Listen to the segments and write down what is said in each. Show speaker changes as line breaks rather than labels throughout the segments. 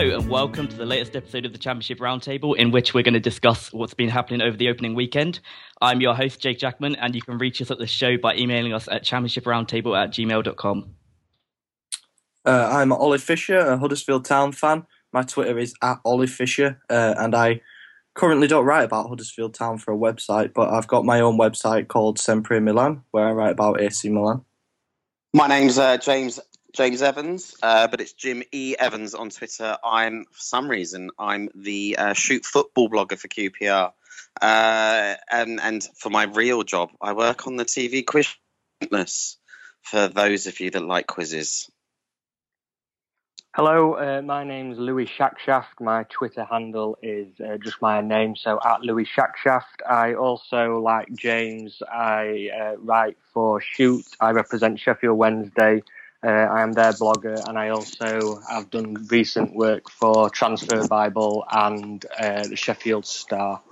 Hello and welcome to the latest episode of the Championship Roundtable, in which we're going to discuss what's been happening over the opening weekend. I'm your host, Jake Jackman, and you can reach us at the show by emailing us at championshiproundtable at gmail.com.
Uh, I'm Ollie Fisher, a Huddersfield Town fan. My Twitter is at Ollie Fisher, uh, and I currently don't write about Huddersfield Town for a website, but I've got my own website called Sempre Milan, where I write about AC Milan.
My name's uh, James James Evans, uh, but it's Jim E Evans on Twitter. I'm for some reason I'm the uh, shoot football blogger for QPR, uh, and and for my real job, I work on the TV quiz. For those of you that like quizzes.
Hello, uh, my name's Louis Shackshaft. My Twitter handle is uh, just my name, so at Louis Shackshaft. I also, like James, I uh, write for Shoot. I represent Sheffield Wednesday. Uh, I am their blogger, and I also have done recent work for Transfer Bible and uh, the Sheffield Star.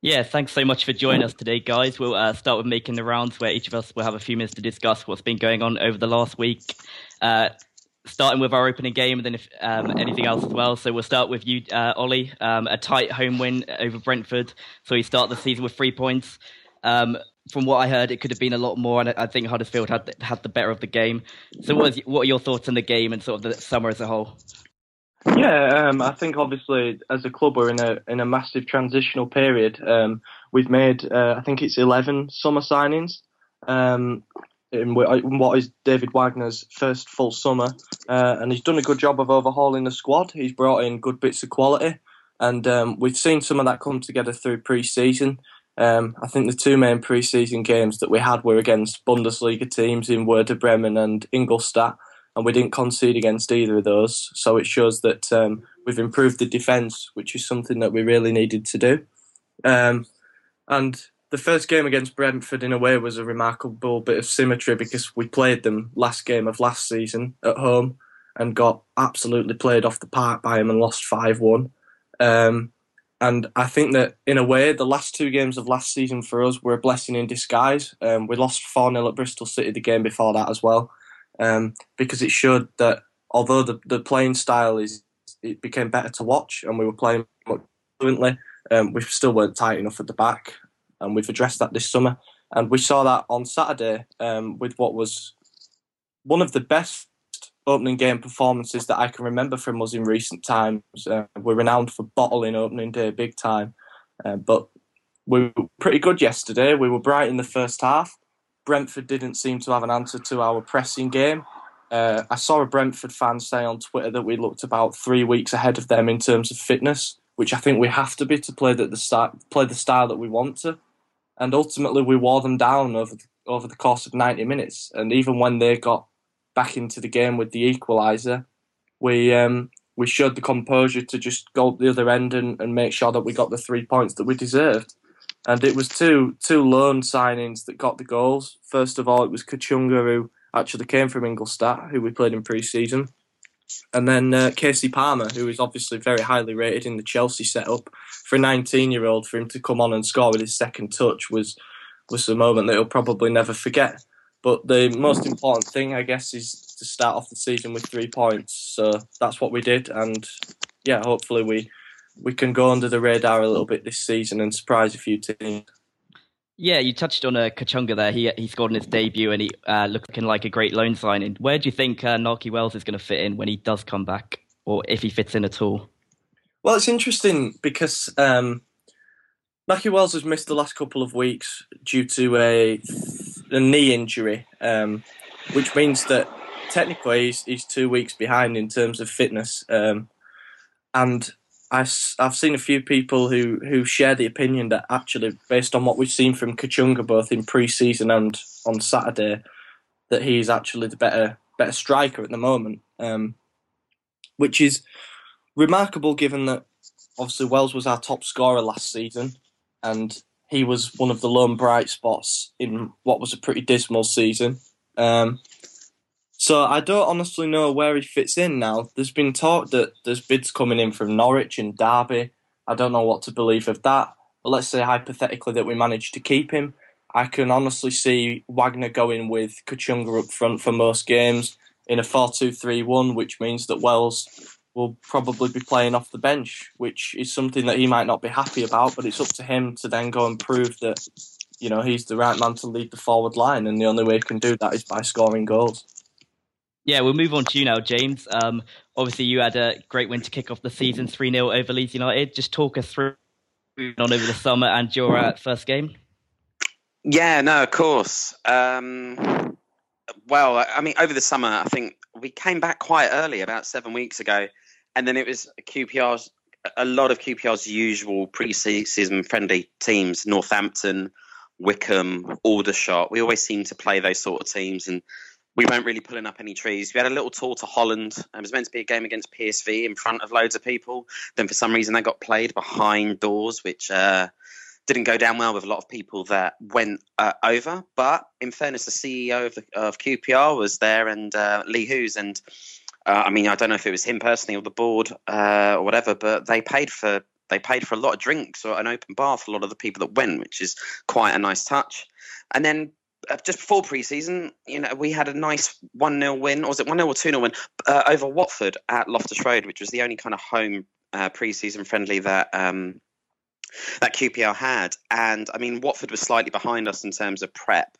Yeah, thanks so much for joining us today, guys. We'll uh, start with making the rounds, where each of us will have a few minutes to discuss what's been going on over the last week. Uh, starting with our opening game, and then if um, anything else as well. So we'll start with you, uh, Ollie. Um, a tight home win over Brentford. So you start the season with three points. Um, from what I heard, it could have been a lot more, and I think Huddersfield had had the better of the game. So, what, is, what are your thoughts on the game and sort of the summer as a whole?
Yeah, um, I think obviously as a club we're in a in a massive transitional period. Um, we've made uh, I think it's eleven summer signings. Um, in what is David Wagner's first full summer, uh, and he's done a good job of overhauling the squad. He's brought in good bits of quality, and um, we've seen some of that come together through pre-season. Um, I think the two main pre-season games that we had were against Bundesliga teams in Werder Bremen and Ingolstadt, and we didn't concede against either of those. So it shows that um, we've improved the defence, which is something that we really needed to do. Um, and the first game against Brentford, in a way, was a remarkable bit of symmetry because we played them last game of last season at home and got absolutely played off the park by them and lost 5 1. Um, and I think that in a way, the last two games of last season for us were a blessing in disguise. Um, we lost 4 0 at Bristol City the game before that as well, um, because it showed that although the, the playing style is it became better to watch and we were playing more fluently, um, we still weren't tight enough at the back. And we've addressed that this summer. And we saw that on Saturday um, with what was one of the best opening game performances that I can remember from us in recent times. Uh, we're renowned for bottling opening day big time, uh, but we were pretty good yesterday. We were bright in the first half. Brentford didn't seem to have an answer to our pressing game. Uh, I saw a Brentford fan say on Twitter that we looked about three weeks ahead of them in terms of fitness, which I think we have to be to play the, the start, play the style that we want to. And ultimately, we wore them down over the, over the course of 90 minutes. And even when they got back into the game with the equaliser, we um, we showed the composure to just go up the other end and, and make sure that we got the three points that we deserved. And it was two two loan signings that got the goals. First of all, it was Kachunga who actually came from Ingolstadt, who we played in pre-season, and then uh, Kasey Palmer, who is obviously very highly rated in the Chelsea setup. For a 19-year-old, for him to come on and score with his second touch was was a moment that he'll probably never forget. But the most important thing, I guess, is to start off the season with three points. So that's what we did, and yeah, hopefully we we can go under the radar a little bit this season and surprise a few teams.
Yeah, you touched on uh, Kachunga there. He he scored in his debut and he uh, looking like a great loan signing. Where do you think uh, Nakhi Wells is going to fit in when he does come back, or if he fits in at all?
Well, it's interesting because um, Nakhi Wells has missed the last couple of weeks due to a a knee injury, um, which means that technically he's, he's, two weeks behind in terms of fitness. Um, and I, have seen a few people who, who share the opinion that actually, based on what we've seen from Kachunga both in pre-season and on Saturday, that he's actually the better better striker at the moment, um, which is remarkable given that obviously Wells was our top scorer last season, and he was one of the lone bright spots in what was a pretty dismal season. Um, so I don't honestly know where he fits in now. There's been talk that there's bids coming in from Norwich and Derby. I don't know what to believe of that. But let's say hypothetically that we manage to keep him. I can honestly see Wagner going with Kachunga up front for most games in a 4 2 3 1, which means that Wells will probably be playing off the bench, which is something that he might not be happy about, but it's up to him to then go and prove that, you know, he's the right man to lead the forward line, and the only way he can do that is by scoring goals.
Yeah, we'll move on to you now, James. Um, obviously, you had a great win to kick off the season, 3 0 over Leeds United. Just talk us through on over the summer and your uh, first game.
Yeah, no, of course. Um, well, I mean, over the summer, I think we came back quite early, about seven weeks ago, and then it was QPR's a lot of QPR's usual pre-season friendly teams: Northampton, Wycombe, Aldershot. We always seem to play those sort of teams, and we weren't really pulling up any trees. We had a little tour to Holland. It was meant to be a game against PSV in front of loads of people. Then, for some reason, they got played behind doors, which. Uh, didn't go down well with a lot of people that went uh, over. But in fairness, the CEO of, the, of QPR was there and uh, Lee Hoos. And uh, I mean, I don't know if it was him personally or the board uh, or whatever, but they paid for they paid for a lot of drinks or an open bar for a lot of the people that went, which is quite a nice touch. And then uh, just before pre-season, you know, we had a nice one 0 win, or was it one 0 or two 0 win uh, over Watford at Loftus Road, which was the only kind of home uh, pre-season friendly that um, that QPR had. And I mean, Watford was slightly behind us in terms of prep.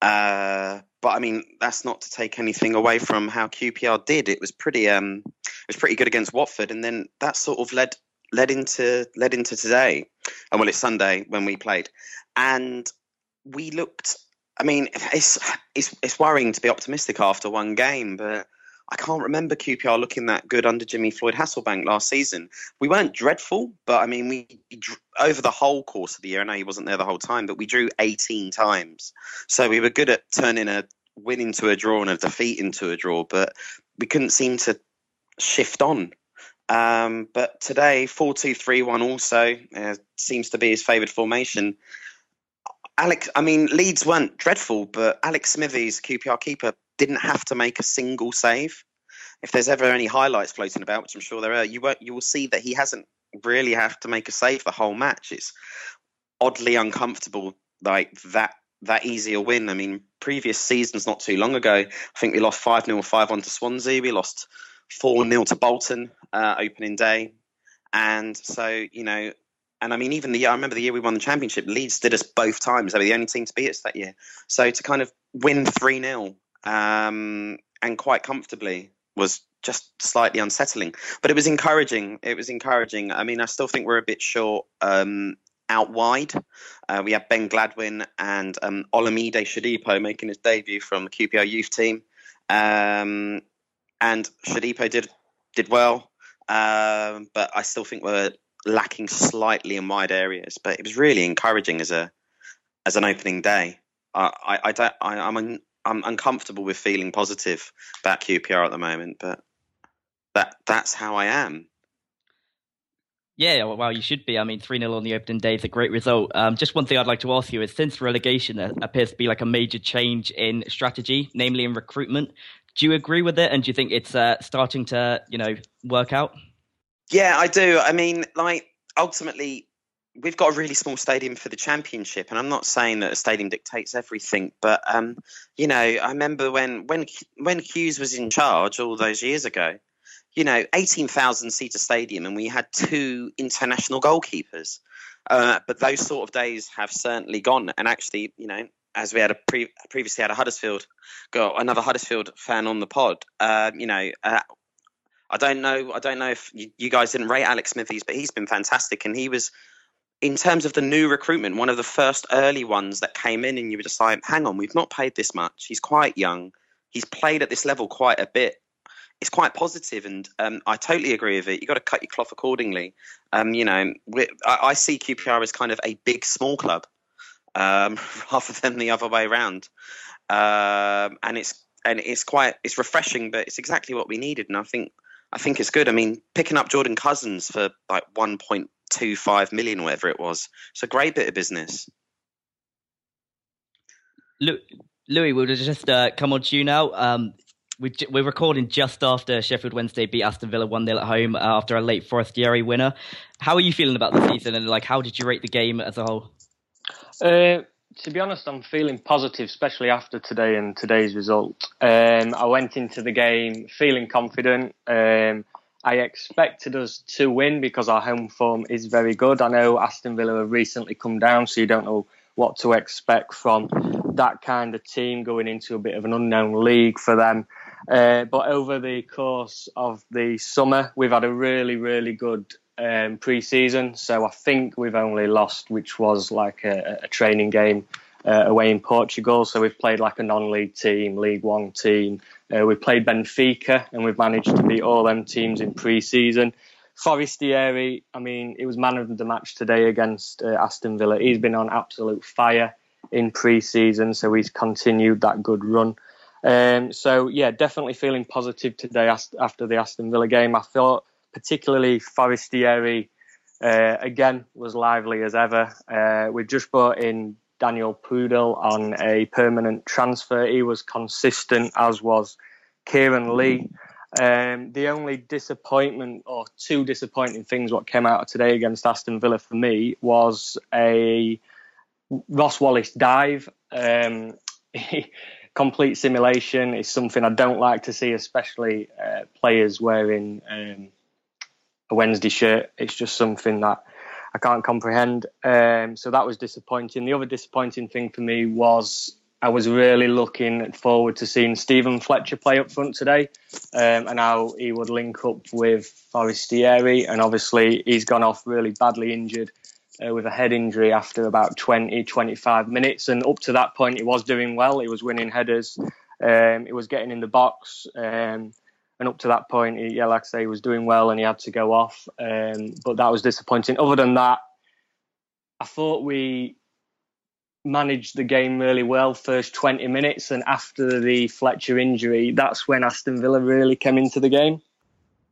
Uh, but I mean, that's not to take anything away from how QPR did. It was pretty, um, it was pretty good against Watford, and then that sort of led led into led into today. And well, it's Sunday when we played, and we looked. I mean, it's it's it's worrying to be optimistic after one game, but I can't remember QPR looking that good under Jimmy Floyd Hasselbaink last season. We weren't dreadful, but I mean, we over the whole course of the year. I know he wasn't there the whole time, but we drew 18 times, so we were good at turning a win into a draw and a defeat into a draw, but we couldn't seem to shift on. Um, but today, 4 2 3 1 also uh, seems to be his favoured formation. Alex, I mean, Leeds weren't dreadful, but Alex Smithies, QPR keeper, didn't have to make a single save. If there's ever any highlights floating about, which I'm sure there are, you won't, you will see that he hasn't really have to make a save the whole match. It's oddly uncomfortable, like that that easy a win. I mean, previous seasons not too long ago, I think we lost five 0 five one to Swansea. We lost four 0 to Bolton uh, opening day, and so you know. And I mean, even the year I remember the year we won the championship, Leeds did us both times. They were the only team to beat us that year. So to kind of win three 0 um, and quite comfortably was just slightly unsettling. But it was encouraging. It was encouraging. I mean, I still think we're a bit short um, out wide. Uh, we have Ben Gladwin and um, Olamide Shodipo making his debut from the QPR youth team. Um, and Shodipo did did well, um, but I still think we're lacking slightly in wide areas. But it was really encouraging as a as an opening day. I, I, don't. I, am I'm uncomfortable with feeling positive about QPR at the moment, but that that's how I am.
Yeah, well, you should be. I mean, 3 0 on the opening day is a great result. Um, just one thing I'd like to ask you is since relegation, appears to be like a major change in strategy, namely in recruitment. Do you agree with it? And do you think it's uh, starting to, you know, work out?
Yeah, I do. I mean, like, ultimately, we've got a really small stadium for the championship, and I'm not saying that a stadium dictates everything, but um, you know, I remember when when when Hughes was in charge all those years ago. You know, eighteen thousand seater stadium, and we had two international goalkeepers. Uh, but those sort of days have certainly gone. And actually, you know, as we had a pre- previously had a Huddersfield, got another Huddersfield fan on the pod. Uh, you know, uh, I don't know. I don't know if you, you, guys didn't rate Alex Smithies, but he's been fantastic, and he was in terms of the new recruitment, one of the first early ones that came in, and you were just like, hang on, we've not paid this much. He's quite young. He's played at this level quite a bit it's quite positive, and um, I totally agree with it. You've got to cut your cloth accordingly. Um, you know, I, I, see QPR as kind of a big small club um, rather than the other way around, um, and it's and it's quite it's refreshing, but it's exactly what we needed, and I think I think it's good. I mean, picking up Jordan Cousins for like one point two five million, whatever it was, it's a great bit of business.
Louis, we'll just uh, come on to you now. Um, we, are recording just after Sheffield Wednesday beat Aston Villa 1 0 at home uh, after a late Forestieri winner. How are you feeling about the season and like how did you rate the game as a whole?
Uh, to be honest, I'm feeling positive, especially after today and today's result. Um, I went into the game feeling confident. Um, I expected us to win because our home form is very good. I know Aston Villa have recently come down, so you don't know what to expect from that kind of team going into a bit of an unknown league for them. Uh, but over the course of the summer, we've had a really, really good um, pre-season. So I think we've only lost, which was like a, a training game uh, away in Portugal. So we've played like a non-league team, League One team. Uh, we played Benfica, and we've managed to beat all them teams in pre-season. Forestieri, I mean, it was man of the match today against uh, Aston Villa. He's been on absolute fire in pre-season, so he's continued that good run. Um, so yeah, definitely feeling positive today after the Aston Villa game. I thought particularly Forestieri uh, again was lively as ever. Uh, we just brought in Daniel Pudil on a permanent transfer. He was consistent, as was Kieran Lee. Um, the only disappointment, or two disappointing things, what came out of today against Aston Villa for me was a Ross Wallace dive. Um, complete simulation is something I don't like to see, especially uh, players wearing um, a Wednesday shirt. It's just something that I can't comprehend. Um, so that was disappointing. The other disappointing thing for me was I was really looking forward to seeing Steven Fletcher play up front today um, and how he would link up with Forestieri. And obviously, he's gone off really badly injured uh, with a head injury after about 20, 25 minutes. And up to that point, he was doing well. He was winning headers. Um, he was getting in the box. Um, and up to that point, he, yeah, like I say, he was doing well and he had to go off. Um, but that was disappointing. Other than that, I thought we managed the game really well first 20 minutes. And after the Fletcher injury, that's when Aston Villa really came into the game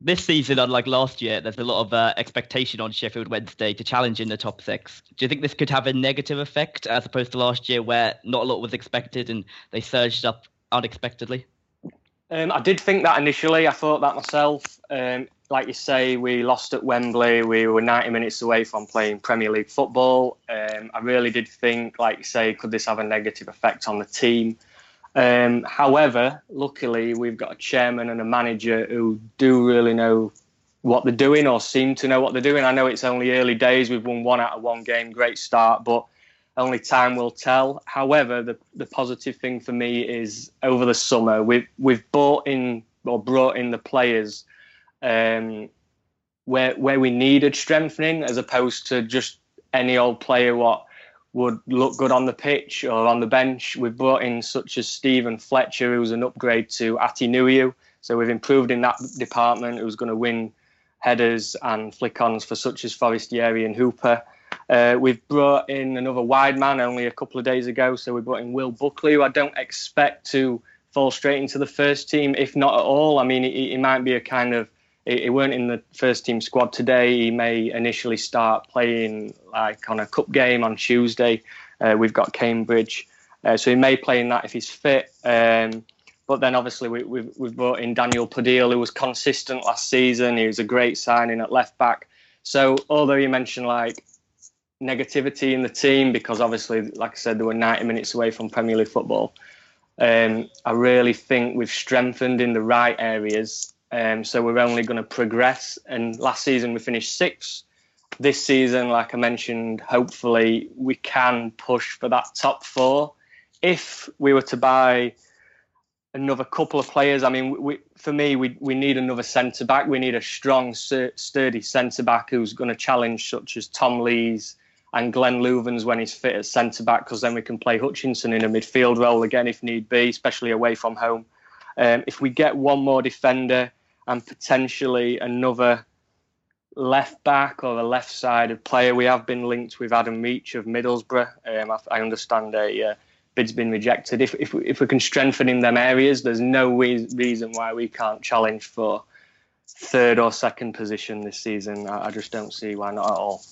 this season, unlike last year, there's a lot of uh, expectation on Sheffield Wednesday to challenge in the top six. Do you think this could have a negative effect as opposed to last year, where not a lot was expected and they surged up unexpectedly?
Um, I did think that initially. I thought that myself. Um, like you say, we lost at Wembley. We were 90 minutes away from playing Premier League football. Um, I really did think, like you say, could this have a negative effect on the team? Um, however, luckily, we've got a chairman and a manager who do really know what they're doing or seem to know what they're doing. I know it's only early days. We've won one out of one game, great start, but only time will tell. However, the, the positive thing for me is over the summer, we've, we've bought in or brought in the players um, where, where we needed strengthening as opposed to just any old player what would look good on the pitch or on the bench. We've brought in such as Steven Fletcher, who's an upgrade to Atdhe Nuhiu. So we've improved in that department, who's going to win headers and flick-ons for such as Forestieri and Hooper. Uh, we've brought in another wide man only a couple of days ago. So we brought in Will Buckley, who I don't expect to fall straight into the first team, if not at all. I mean, he, he might be a kind of he, weren't in the first team squad today. He may initially start playing like on a cup game on Tuesday. Uh, we've got Cambridge, uh, so he may play in that if he's fit. Um, but then obviously we, we've, we've brought in Daniel Pudil, who was consistent last season. He was a great signing at left back. So although you mentioned like negativity in the team, because obviously, like I said, they were 90 minutes away from Premier League football. Um, I really think we've strengthened in the right areas um, so we're only going to progress. And last season we finished sixth. This season, like I mentioned, hopefully we can push for that top four. If we were to buy another couple of players, I mean, we, for me, we, we need another centre back. We need a strong, sturdy centre back who's going to challenge such as Tom Lees and Glenn Loovens when he's fit at centre back, because then we can play Hutchinson in a midfield role again if need be, especially away from home. Um, if we get one more defender and potentially another left back or a left sided player, we have been linked with Adam Reach of Middlesbrough. Um, I, I, understand a uh, bid's been rejected. If, if, if we can strengthen in them areas, there's no re- reason why we can't challenge for third or second position this season. I, I just don't see why not at all.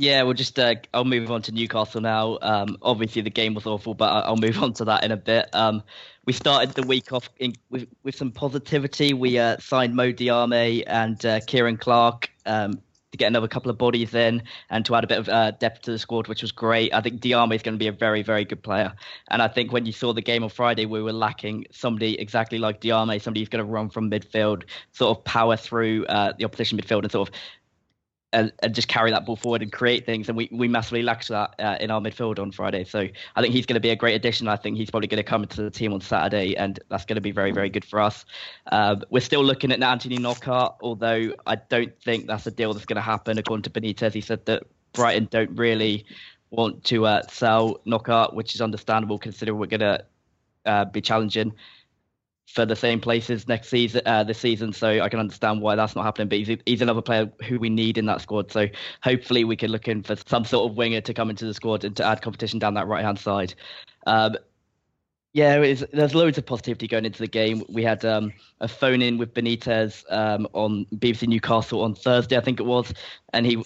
Yeah, we'll just uh, I'll move on to Newcastle now. Um, obviously, the game was awful, but I'll move on to that in a bit. Um, we started the week off in, with with some positivity. We uh, signed Mo Diame and uh, Ciaran Clark um, to get another couple of bodies in and to add a bit of uh, depth to the squad, which was great. I think Diame is going to be a very, very good player. And I think when you saw the game on Friday, we were lacking somebody exactly like Diame, somebody who's going to run from midfield, sort of power through uh, the opposition midfield and sort of and, and, just carry that ball forward and create things. And we, we massively lacked that uh, in our midfield on Friday. So I think he's going to be a great addition. I think he's probably going to come into the team on Saturday, and that's going to be very, very good for us. Um, we're still looking at Anthony Knockaert, although I don't think that's a deal that's going to happen. According to Benitez, he said that Brighton don't really want to uh, sell Knockaert, which is understandable considering we're going to uh, be challenging for the same places next season, uh, this season. So I can understand why that's not happening. But he's, he's another player who we need in that squad. So hopefully we can look in for some sort of winger to come into the squad and to add competition down that right hand side. Um, yeah, there's loads of positivity going into the game. We had um, a phone in with Benitez um, on BBC Newcastle on Thursday, I think it was, and he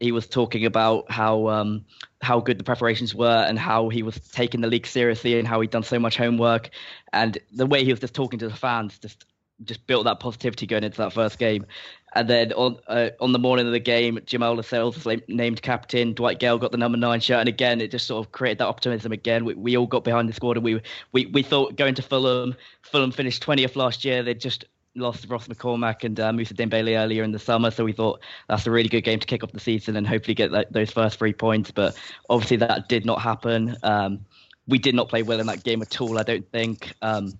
he was talking about how um, how good the preparations were and how he was taking the league seriously and how he'd done so much homework and the way he was just talking to the fans just just built that positivity going into that first game. And then on uh, on the morning of the game, Jamal Lascelles was named captain. Dwight Gayle got the number nine shirt, and again, it just sort of created that optimism again. We, we all got behind the squad, and we we we thought going to Fulham. Fulham finished twentieth last year. They just lost Ross McCormack and uh, Moussa Dembele earlier in the summer, so we thought that's a really good game to kick off the season and hopefully get those first three points. But obviously that did not happen. Um, we did not play well in that game at all. I don't think. Um,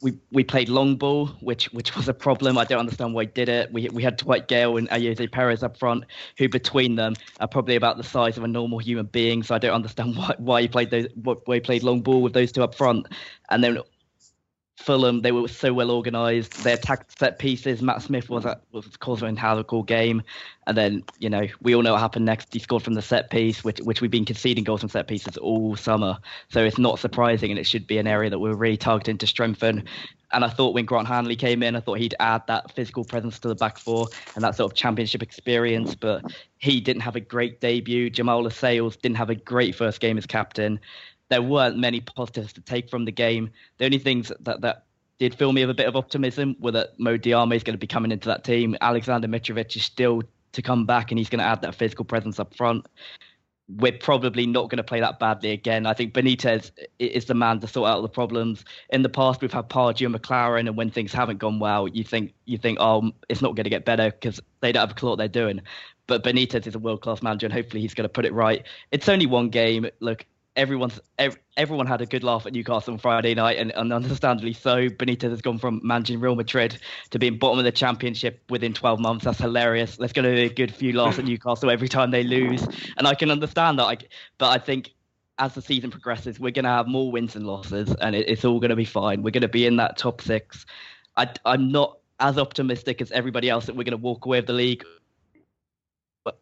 we we played long ball, which which was a problem. I don't understand why he did it. We we had Dwight Gayle and Ayoze Perez up front, who between them are probably about the size of a normal human being. So I don't understand why why he played those why he played long ball with those two up front. And then Fulham, they were so well organised. They attacked set pieces. Matt Smith was at, was causing a cool game, and then you know we all know what happened next. He scored from the set piece, which which we've been conceding goals from set pieces all summer. So it's not surprising, and it should be an area that we're really targeting to strengthen. And I thought when Grant Hanley came in, I thought he'd add that physical presence to the back four and that sort of championship experience. But he didn't have a great debut. Jamal Lascelles didn't have a great first game as captain there weren't many positives to take from the game. The only things that, that did fill me with a bit of optimism were that Mo Diame is going to be coming into that team. Alexander Mitrovic is still to come back, and he's going to add that physical presence up front. We're probably not going to play that badly again. I think Benitez is the man to sort out the problems. In the past, we've had Pardew and McClaren, and when things haven't gone well, you think you think, oh, it's not going to get better because they don't have a clue what they're doing. But Benitez is a world class manager, and hopefully he's going to put it right. It's only one game. Look, everyone's every, everyone had a good laugh at Newcastle on Friday night, and, and, understandably so. Benitez has gone from managing Real Madrid to being bottom of the championship within 12 months. That's hilarious. There's going to be a good few laughs at Newcastle every time they lose, and I can understand that. I, but I think as the season progresses, we're going to have more wins and losses, and it, it's all going to be fine. We're going to be in that top six. I, I'm not as optimistic as everybody else that we're going to walk away with the league. But,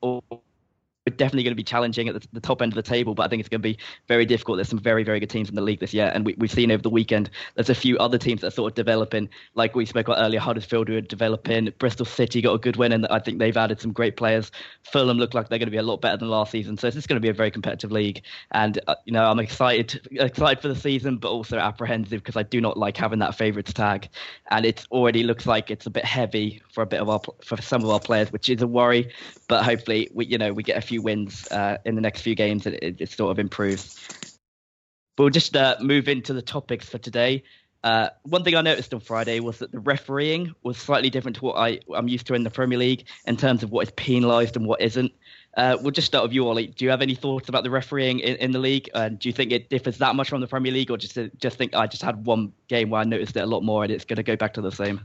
we're definitely going to be challenging at the, the, top end of the table, but I think it's going to be very difficult. There's some very, very good teams in the league this year, and we, have seen over the weekend there's a few other teams that are sort of developing, like we spoke about earlier. Huddersfield are developing, Bristol City got a good win, and I think they've added some great players. Fulham look like they're going to be a lot better than last season, so it's going to be a very competitive league. And uh, you know, I'm excited, excited for the season, but also apprehensive because I do not like having that favourites tag, and it already looks like it's a bit heavy for a bit of our for some of our players, which is a worry. But hopefully, we you know we get a few few wins uh, in the next few games, it, it, sort of improves. We'll just uh, move into the topics for today. Uh, one thing I noticed on Friday was that the refereeing was slightly different to what I, I'm used to in the Premier League in terms of what is penalised and what isn't. Uh, we'll just start with you, Ollie. Do you have any thoughts about the refereeing in, in the league? And do you think it differs that much from the Premier League, or just just think I just had one game where I noticed it a lot more and it's going to go back to the same?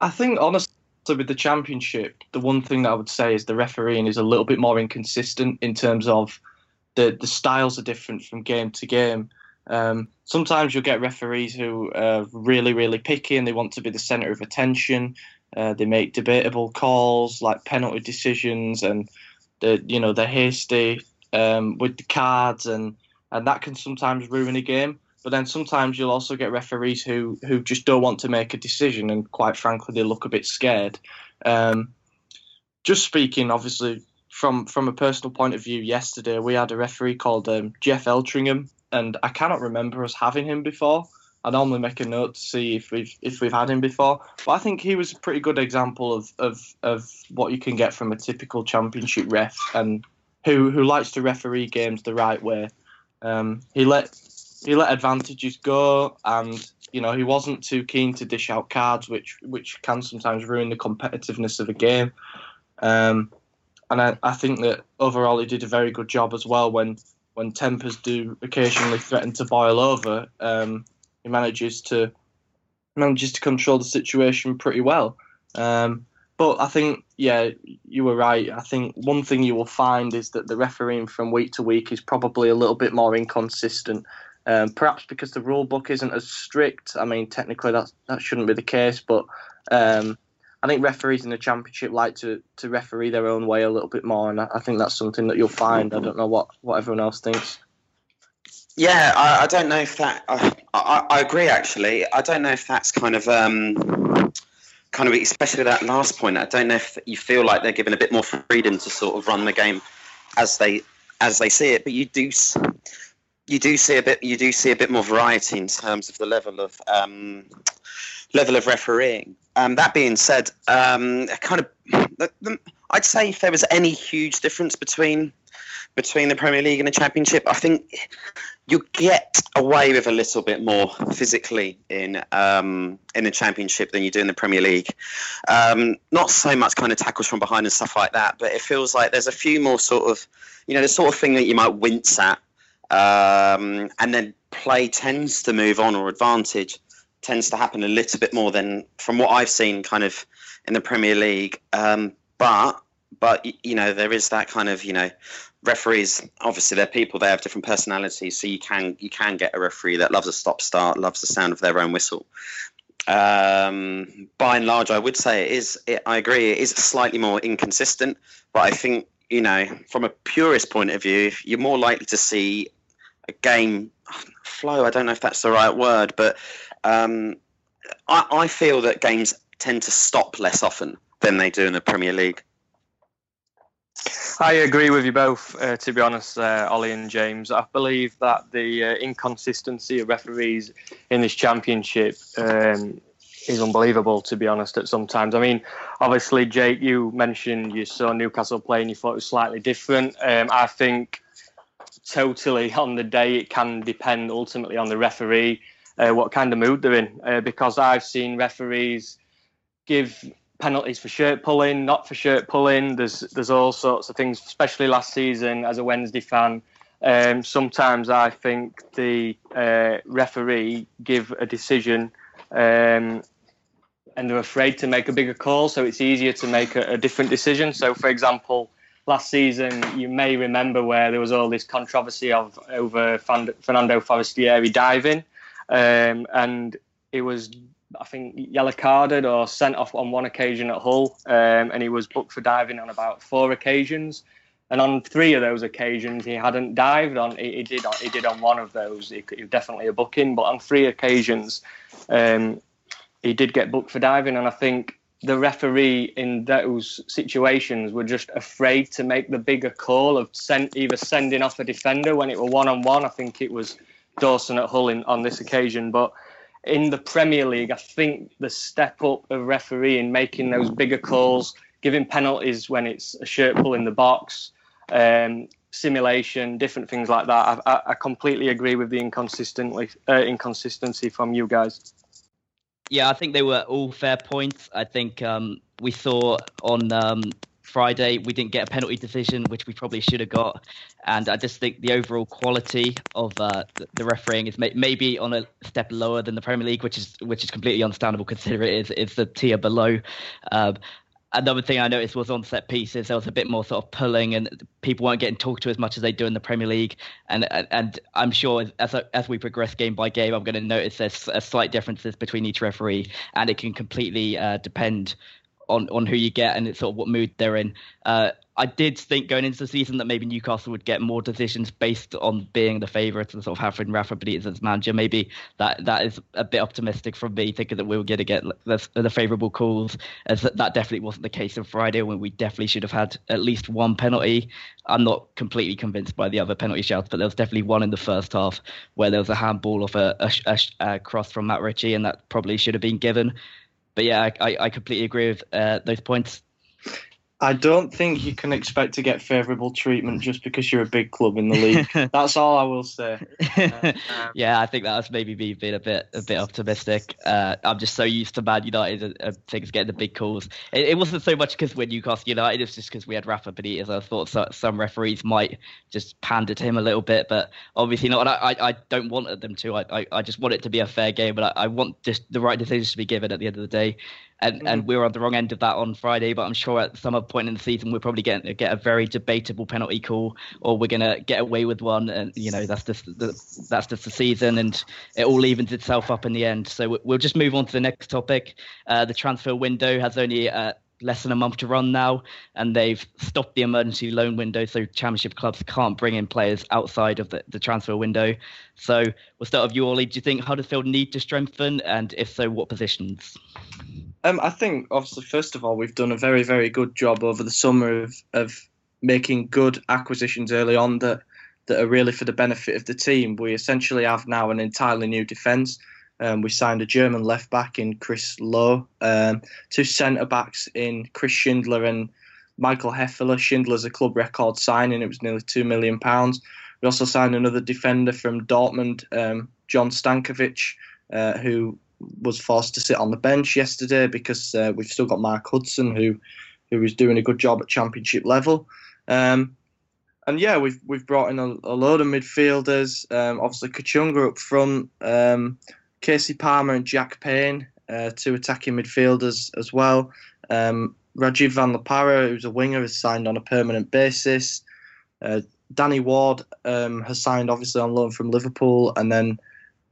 I think honestly so with the championship, the one thing that I would say is the refereeing is a little bit more inconsistent in terms of the the styles are different from game to game. Um, sometimes you'll get referees who are really, really picky and they want to be the centre of attention. Uh, they make debatable calls like penalty decisions, and the you know they're hasty um, with the cards, and and that can sometimes ruin a game. But then sometimes you'll also get referees who who just don't want to make a decision, and quite frankly, they look a bit scared. Um, just speaking, obviously, from from a personal point of view, yesterday we had a referee called um, Geoff Eltringham, and I cannot remember us having him before. I normally make a note to see if we've if we've had him before, but I think he was a pretty good example of of, of what you can get from a typical championship ref, and who who likes to referee games the right way. Um, he let he let advantages go, and you know he wasn't too keen to dish out cards, which which can sometimes ruin the competitiveness of a game. Um, and I, I think that overall he did a very good job as well when when tempers do occasionally threaten to boil over. Um, he manages to manages to control the situation pretty well. Um, but I think, yeah, you were right. I think one thing you will find is that the refereeing from week to week is probably a little bit more inconsistent. Um, perhaps because the rule book isn't as strict. I mean, technically that that shouldn't be the case, but um, I think referees in the championship like to, to referee their own way a little bit more, and I, I think that's something that you'll find. I don't know what, what everyone else thinks.
Yeah, I, I don't know if that. I, I, I, agree. Actually, I don't know if that's kind of um, kind of especially that last point. I don't know if you feel like they're given a bit more freedom to sort of run the game as they as they see it. But you do you do see a bit you do see a bit more variety in terms of the level of um, level of refereeing. Um, that being said, um, kind of I'd say if there was any huge difference between between the Premier League and the Championship, I think you get away with a little bit more physically in um, in the Championship than you do in the Premier League. Um, not so much kind of tackles from behind and stuff like that, but it feels like there's a few more sort of, you know, the sort of thing that you might wince at, um, and then play tends to move on or advantage tends to happen a little bit more than from what I've seen, kind of in the Premier League. Um, but but you know there is that kind of you know referees obviously they're people they have different personalities so you can you can get a referee that loves a stop start loves the sound of their own whistle um, by and large i would say it is it, i agree it is slightly more inconsistent but i think you know from a purist point of view you're more likely to see a game flow i don't know if that's the right word but um, I, I feel that games tend to stop less often than they do in the premier league
I agree with you both, uh, to be honest, uh, Ollie and James. I believe that the uh, inconsistency of referees in this championship um, is unbelievable, to be honest, at sometimes. I mean, obviously, Jake, you mentioned you saw Newcastle play and you thought it was slightly different. Um, I think totally on the day it can depend ultimately on the referee, uh, what kind of mood they're in, uh, because I've seen referees give penalties for shirt pulling, not for shirt pulling. There's there's all sorts of things, especially last season as a Wednesday fan. Um, sometimes I think the uh, referee give a decision um, and they're afraid to make a bigger call, so it's easier to make a, a different decision. So, for example, last season you may remember where there was all this controversy of over Fernando Forestieri diving, um, and it was I think yellow carded or sent off on one occasion at Hull, um, and he was booked for diving on about four occasions. And on three of those occasions, he hadn't dived on. He, he did. He did on one of those. He, he definitely a booking, but on three occasions, um, he did get booked for diving. And I think the referee in those situations were just afraid to make the bigger call of send, either sending off a defender when it were one on one. I think it was Dawson at Hull in, on this occasion, but in the Premier League, I think the step up of refereeing, making those bigger calls, giving penalties when it's a shirt pull in the box, um, simulation, different things like that. I, I completely agree with the uh, inconsistency from you guys.
Yeah, I think they were all fair points. I think um, we saw on um, Friday. We didn't get a penalty decision, which we probably should have got. And I just think the overall quality of uh, the, refereeing is may, maybe on a step lower than the Premier League, which is which is completely understandable considering it is, is the tier below. Um, another thing I noticed was on set pieces there was a bit more sort of pulling, and people weren't getting talked to as much as they do in the Premier League. And and I'm sure as as we progress game by game, I'm going to notice there's a slight differences between each referee, and it can completely uh, depend on on who you get and it's sort of what mood they're in. Uh, I did think going into the season that maybe Newcastle would get more decisions based on being the favourites and sort of having Rafa Benitez as manager. Maybe that that is a bit optimistic from me, thinking that we were going to get the, the favourable calls. As that, that definitely wasn't the case on Friday, when we definitely should have had at least one penalty. I'm not completely convinced by the other penalty shouts, but there was definitely one in the first half where there was a handball off a, a, a, a cross from Matt Ritchie, and that probably should have been given. But yeah, I, I completely agree with uh, those points.
I don't think you can expect to get favourable treatment just because you're a big club in the league. That's all I will say.
Uh, yeah, I think that was maybe me being a bit a bit optimistic. Uh, I'm just so used to Man United and, things getting the big calls. It, it wasn't so much because we're Newcastle United; it's just because we had Rafa Benitez. I thought so, some referees might just pander to him a little bit, but obviously not. I, I, I don't want them to. I, I, I just want it to be a fair game, but I, I want just the right decisions to be given at the end of the day and mm-hmm. and we were on the wrong end of that on Friday. But I'm sure at some point in the season we're probably going to get a very debatable penalty call, or we're going to get away with one, and you know that's just the, that's just the season, and it all evens itself up in the end. So we'll just move on to the next topic. Uh, the transfer window has only uh, less than a month to run now, and they've stopped the emergency loan window, so championship clubs can't bring in players outside of the, the transfer window. So we'll start with you, Ollie. Do you think Huddersfield need to strengthen, and if so, what positions?
Um, I think obviously, first of all, we've done a very, very good job over the summer of of making good acquisitions early on that that are really for the benefit of the team. We essentially have now an entirely new defence. Um, we signed a German left back in Chris Lowe, um, two centre backs in Chris Schindler and Michael Hefele. Schindler's a club record signing; it was nearly two million pounds. We also signed another defender from Dortmund, um, John Stankovic, uh, who was forced to sit on the bench yesterday because uh, we've still got Mark Hudson, who who is doing a good job at Championship level. Um, and yeah, we've we've brought in a, a load of midfielders. Um, obviously, Kachunga up front. Um, Kasey Palmer and Jack Payne, uh, two attacking midfielders as well. Um, Rajiv Van La Parra, who's a winger, has signed on a permanent basis. Uh, Danny Ward um, has signed obviously on loan from Liverpool, and then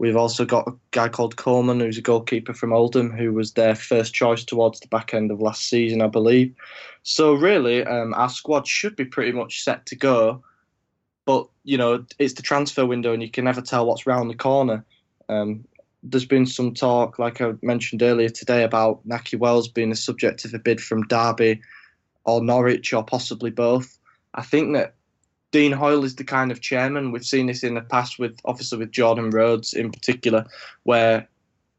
we've also got a guy called Coleman, who's a goalkeeper from Oldham, who was their first choice towards the back end of last season, I believe. So really, um, our squad should be pretty much set to go. But you know, it's the transfer window, and you can never tell what's round the corner. Um, there's been some talk, like I mentioned earlier today, about Nakhi Wells being a subject of a bid from Derby or Norwich or possibly both. I think that Dean Hoyle is the kind of chairman. We've seen this in the past with, obviously, with Jordan Rhodes in particular, where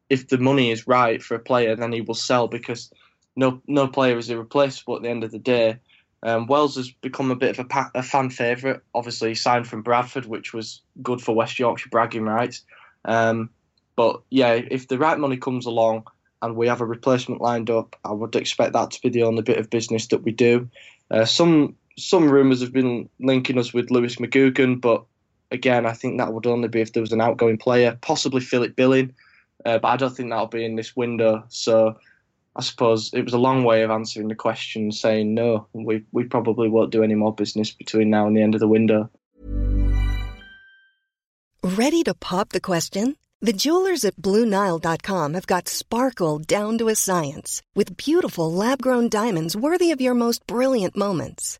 if the money is right for a player, then he will sell because no no player is irreplaceable at the end of the day. Um, Wells has become a bit of a, a fan favourite. Obviously, he signed from Bradford, which was good for West Yorkshire bragging rights. Um, but yeah, if the right money comes along and we have a replacement lined up, I would expect that to be the only bit of business that we do. Uh, some some rumours have been linking us with Lewis McGugan, but again, I think that would only be if there was an outgoing player, possibly Philip Billing, uh, but I don't think that'll be in this window. So I suppose it was a long way of answering the question, saying no, we we probably won't do any more business between now and the end of the window.
Ready to pop the question? The jewelers at BlueNile.com have got sparkle down to a science with beautiful lab grown diamonds worthy of your most brilliant moments.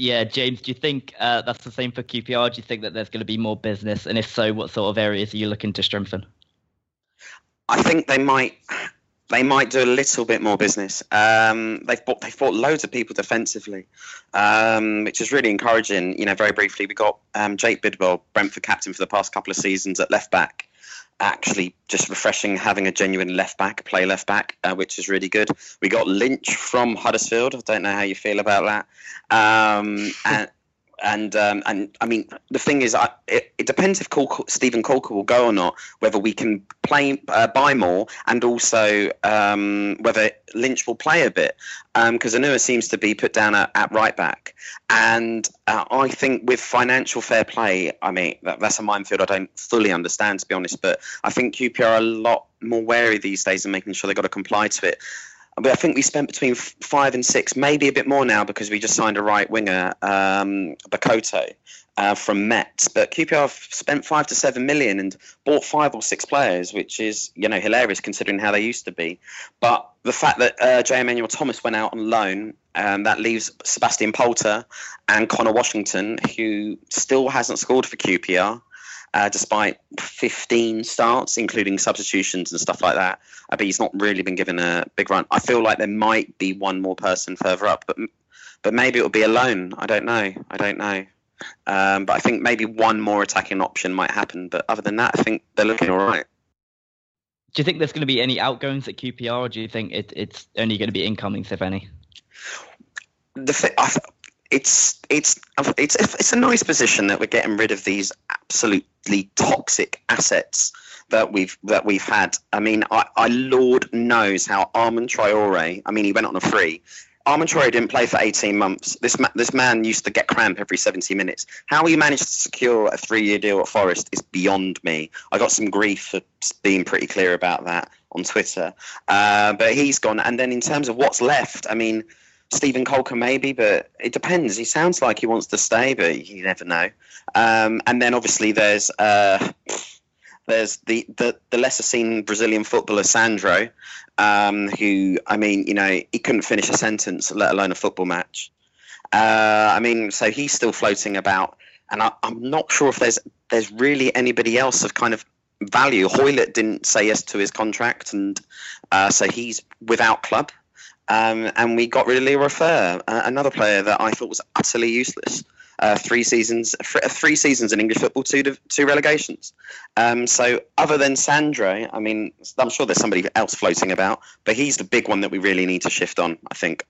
Yeah, James, do you think uh, that's the same for QPR? Do you think that there's going to be more business? And if so, what sort of areas are you looking to strengthen?
I think they might they might do a little bit more business. Um, they've bought they've bought loads of people defensively, um, which is really encouraging. You know, very briefly, we got um, Jake Bidwell, Brentford captain for the past couple of seasons at left back. Actually, just refreshing having a genuine left back play left back, uh, which is really good. We got Lynch from Huddersfield. I don't know how you feel about that. Um, and and um, and I mean the thing is, I, it, it depends if Col- Steven Caulker will go or not. Whether we can play uh, buy more, and also um, whether Lynch will play a bit, because um, Onuoha seems to be put down at, at right back, and uh, I think with financial fair play, I mean that, that's a minefield I don't fully understand to be honest, but I think QPR are a lot more wary these days and making sure they've got to comply to it. I think we spent between five and six, maybe a bit more now because we just signed a right winger, um, Bakoto, uh, from Metz. But QPR spent five to seven million and bought five or six players, which is you know hilarious considering how they used to be. But the fact that uh, Jay Emmanuel-Thomas went out on loan, um, that leaves Sebastian Polter and Conor Washington, who still hasn't scored for QPR uh, despite 15 starts, including substitutions and stuff like that. Uh, but he's not really been given a big run. I feel like there might be one more person further up, but but maybe it'll be a loan. I don't know. I don't know. Um, but I think maybe one more attacking option might happen. But other than that, I think they're looking all right.
Do you think there's going to be any outgoings at QPR, or do you think it, it's only going to be incomings, if any?
The th- I, it's it's it's it's a nice position that we're getting rid of these absolutely toxic assets that we've that we've had. I mean, I, I Lord knows how Armand Traore. I mean, he went on a free. Armand Traore didn't play for 18 months. This ma- this man used to get cramp every 70 minutes. How he managed to secure a three-year deal at Forest is beyond me. I got some grief for being pretty clear about that on Twitter. Uh, but he's gone. And then in terms of what's left, I mean Steven Caulker maybe, but it depends. He sounds like he wants to stay, but you never know. Um, and then obviously there's uh, there's the, the, the lesser seen Brazilian footballer Sandro, um, who I mean, you know, he couldn't finish a sentence, let alone a football match. Uh, I mean, so he's still floating about, and I, am not sure if there's there's really anybody else of kind of value. Hoilett didn't say yes to his contract, and uh, so he's without club. Um, and we got rid of Leroy Fer, uh, another player that I thought was utterly useless. Uh, three seasons, three seasons in English football, two two relegations. Um, so other than Sandro, I mean, I'm sure there's somebody else floating about, but he's the big one that we really need to shift on. I think.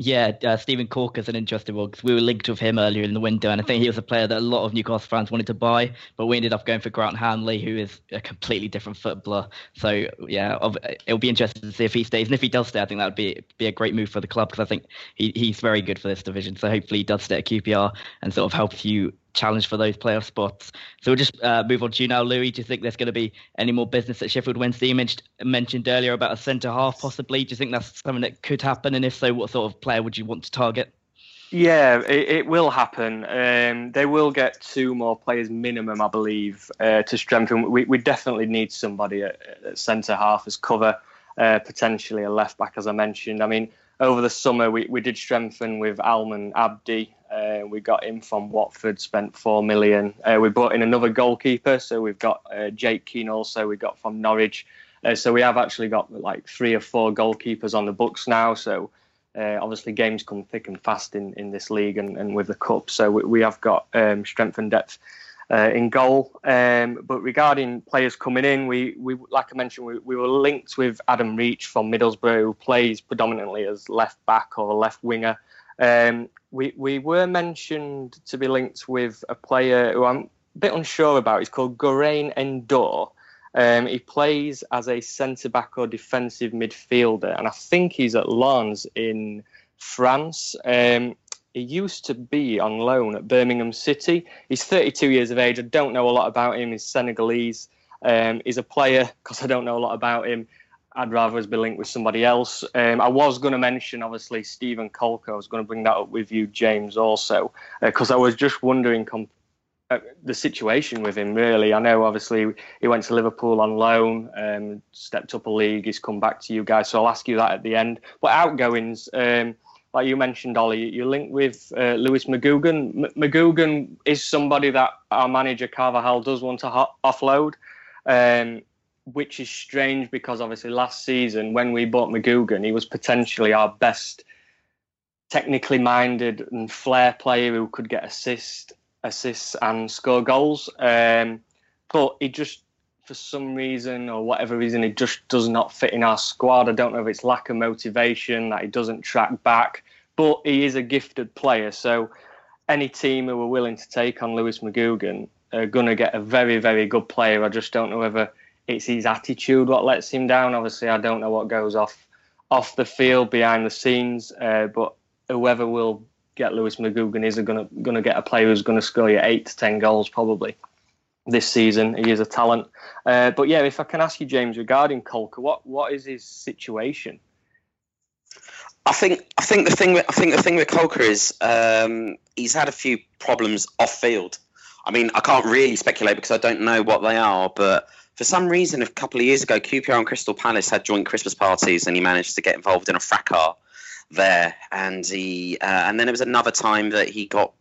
Yeah, uh, Cork is an interesting one because we were linked with him earlier in the window, and I think he was a player that a lot of Newcastle fans wanted to buy, but we ended up going for Grant Hanley, who is a completely different footballer. So yeah, it'll be interesting to see if he stays, and if he does stay, I think that would be be a great move for the club because I think he, he's very good for this division. So hopefully he does stay at QPR and sort of helps you challenge for those playoff spots. So we'll just uh, move on to you now, Louis. Do you think there's going to be any more business at Sheffield Wednesday? You mentioned, mentioned earlier about a centre half possibly. Do you think that's something that could happen? And if so, what sort of player would you want to target?
Yeah, it, it will happen. Um, they will get two more players minimum, I believe, uh, to strengthen. We, we definitely need somebody at, at centre half as cover, uh, potentially a left back, as I mentioned. I mean, over the summer, we, we did strengthen with Almen Abdi. Uh, we got him from Watford, spent four million. Uh, we brought in another goalkeeper, so we've got uh, Jake Kean also. We got from Norwich, uh, so we have actually got like three or four goalkeepers on the books now. So uh, obviously games come thick and fast in, in this league and, and with the cup. So we, we have got um, strength and depth uh, in goal. Um, but regarding players coming in, we, we like I mentioned, we, we were linked with Adam Reach from Middlesbrough, who plays predominantly as left back or left winger. Um, we we were mentioned to be linked with a player who I'm a bit unsure about. He's called Geraint Endor. Um, he plays as a centre back or defensive midfielder, and I think he's at Lens in France. Um, he used to be on loan at Birmingham City. He's 32 years of age. I don't know a lot about him. He's Senegalese. Um, he's a player because I don't know a lot about him. I'd rather us be linked with somebody else. Um, I was going to mention, obviously, Steven Caulker. I was going to bring that up with you, James, also, because uh, I was just wondering uh, the situation with him, really. I know, obviously, he went to Liverpool on loan, um, stepped up a league, he's come back to you guys, so I'll ask you that at the end. But outgoings, um, like you mentioned, Ollie, you're linked with uh, Lewis McGugan. M- McGugan is somebody that our manager Carvalhal does want to ho- offload, um, which is strange because obviously last season when we bought McGugan, he was potentially our best technically minded and flair player who could get assist, assists and score goals. Um, but he just for some reason or whatever reason, he just does not fit in our squad. I don't know if it's lack of motivation that he doesn't track back, but he is a gifted player. So any team who are willing to take on Lewis McGugan are going to get a very, very good player. I just don't know whether it's his attitude what lets him down. Obviously, I don't know what goes off off the field behind the scenes, uh, but whoever will get Lewis McGugan is going to going to get a player who's going to score you eight to ten goals probably this season. He is a talent. Uh, but yeah, if I can ask you, James, regarding Caulker, what what is his situation?
I think I think the thing with, I think the thing with Caulker is um, he's had a few problems off field. I mean, I can't really speculate because I don't know what they are, but for some reason, a couple of years ago, QPR and Crystal Palace had joint Christmas parties, and he managed to get involved in a fracas there. And he, uh, and then there was another time that he got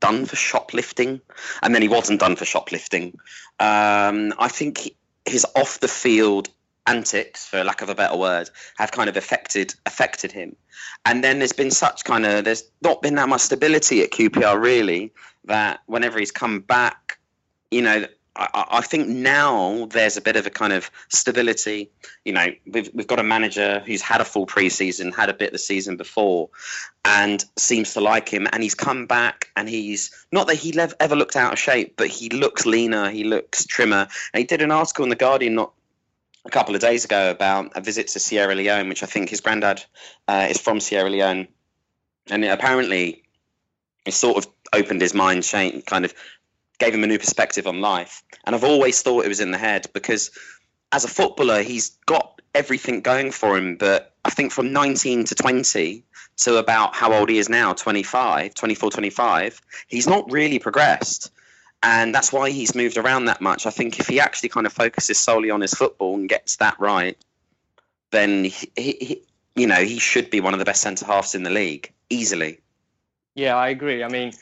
done for shoplifting, and then he wasn't done for shoplifting. Um, I think his off the field antics, for lack of a better word, have kind of affected affected him. And then there's been such kind of there's not been that much stability at QPR really that whenever he's come back, you know, I, I, think now there's a bit of a kind of stability. You know, we've we've got a manager who's had a full preseason, had a bit of the season before, and seems to like him. And he's come back, and he's not that he ever looked out of shape, but he looks leaner, he looks trimmer. And he did an article in the Guardian not a couple of days ago about a visit to Sierra Leone, which I think his granddad uh, is from Sierra Leone, and apparently it sort of opened his mind, kind of gave him a new perspective on life. And I've always thought it was in the head because as a footballer, he's got everything going for him. But I think from 19 to 20 to about how old he is now, 25, 24, 25, he's not really progressed. And that's why he's moved around that much. I think if he actually kind of focuses solely on his football and gets that right, then he, he you know, he should be one of the best centre halves in the league easily.
Yeah, I agree. I mean,